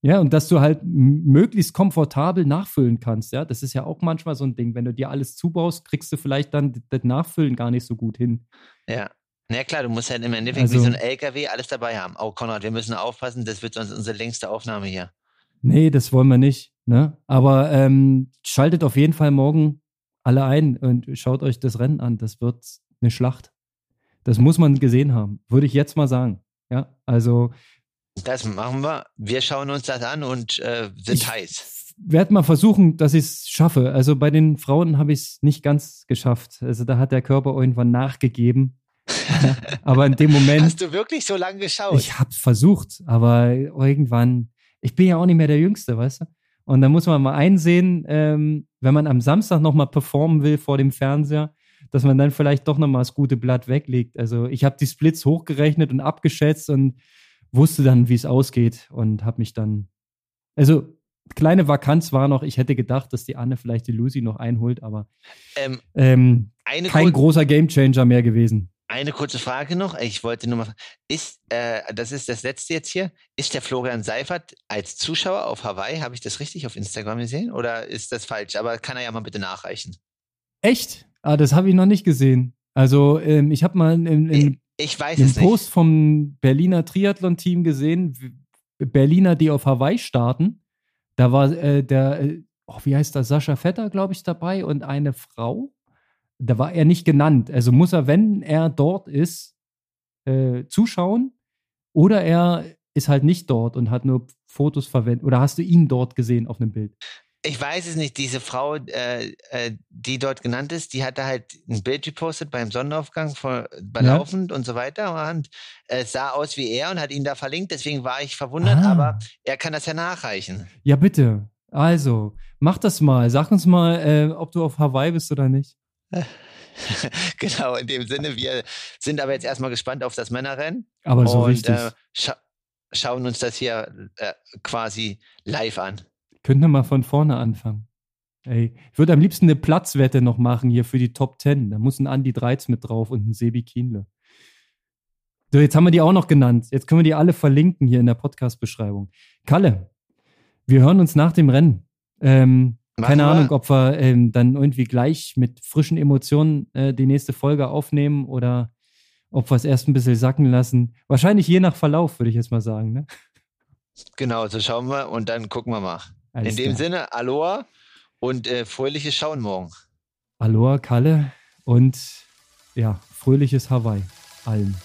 Ja, und dass du halt möglichst komfortabel nachfüllen kannst, ja. Das ist ja auch manchmal so ein Ding. Wenn du dir alles zubaust, kriegst du vielleicht dann das Nachfüllen gar nicht so gut hin. Ja. Na klar, du musst halt im Endeffekt Also- wie so ein LKW alles dabei haben. Oh, Konrad, wir müssen aufpassen, das wird sonst unsere längste Aufnahme hier. Nee, das wollen wir nicht. Ne? Aber ähm, schaltet auf jeden Fall morgen alle ein und schaut euch das Rennen an. Das wird eine Schlacht. Das muss man gesehen haben, würde ich jetzt mal sagen. Ja, also Das machen wir. Wir schauen uns das an und äh, sind Ich- heiß. werde mal versuchen, dass ich es schaffe. Also bei den Frauen habe ich es nicht ganz geschafft. Also da hat der Körper irgendwann nachgegeben. aber in dem Moment, Hast du wirklich so lange geschaut? ich habe es versucht, aber irgendwann, ich bin ja auch nicht mehr der Jüngste, weißt du? Und da muss man mal einsehen, ähm, wenn man am Samstag nochmal performen will vor dem Fernseher, dass man dann vielleicht doch nochmal das gute Blatt weglegt. Also ich habe die Splits hochgerechnet und abgeschätzt und wusste dann, wie es ausgeht und habe mich dann, also kleine Vakanz war noch, ich hätte gedacht, dass die Anne vielleicht die Lucy noch einholt, aber ähm, ähm, kein großer Gamechanger mehr gewesen. Eine kurze Frage noch. Ich wollte nur mal ist, äh, das ist das letzte jetzt hier, ist der Florian Seifert als Zuschauer auf Hawaii, habe ich das richtig auf Instagram gesehen oder ist das falsch? Aber kann er ja mal bitte nachreichen. Echt? Ah, das habe ich noch nicht gesehen. Also ähm, ich habe mal in, in, Ich weiß einen es nicht. Post vom Berliner Triathlon-Team gesehen, Berliner, die auf Hawaii starten. Da war äh, der, äh, oh, wie heißt das, Sascha Vetter, glaube ich, dabei und eine Frau. Da war er nicht genannt. Also muss er, wenn er dort ist, äh, zuschauen oder er ist halt nicht dort und hat nur Fotos verwendet. Oder hast du ihn dort gesehen auf einem Bild? Ich weiß es nicht. Diese Frau, äh, äh, die dort genannt ist, die hatte halt ein Bild gepostet beim Sonnenaufgang vor, belaufend ja. und so weiter und es äh, sah aus wie er und hat ihn da verlinkt. Deswegen war ich verwundert, ah. aber er kann das ja nachreichen. Ja, bitte. Also, mach das mal. Sag uns mal, äh, ob du auf Hawaii bist oder nicht. genau, in dem Sinne, wir sind aber jetzt erstmal gespannt auf das Männerrennen. Aber so und, richtig. Äh, scha schauen uns das hier äh, quasi live an. Könnten wir mal von vorne anfangen. Ey, ich würde am liebsten eine Platzwette noch machen hier für die Top 10. Da muss ein Andy Dreiz mit drauf und ein Sebi Kienle. So, jetzt haben wir die auch noch genannt. Jetzt können wir die alle verlinken hier in der Podcast-Beschreibung. Kalle, wir hören uns nach dem Rennen. Ähm, keine wir. Ahnung, ob wir ähm, dann irgendwie gleich mit frischen Emotionen äh, die nächste Folge aufnehmen oder ob wir es erst ein bisschen sacken lassen. Wahrscheinlich je nach Verlauf, würde ich jetzt mal sagen. Ne? Genau, so schauen wir und dann gucken wir mal. Alles In dem klar. Sinne, Aloha und äh, fröhliches Schauen morgen. Aloha, Kalle und ja, fröhliches Hawaii allen.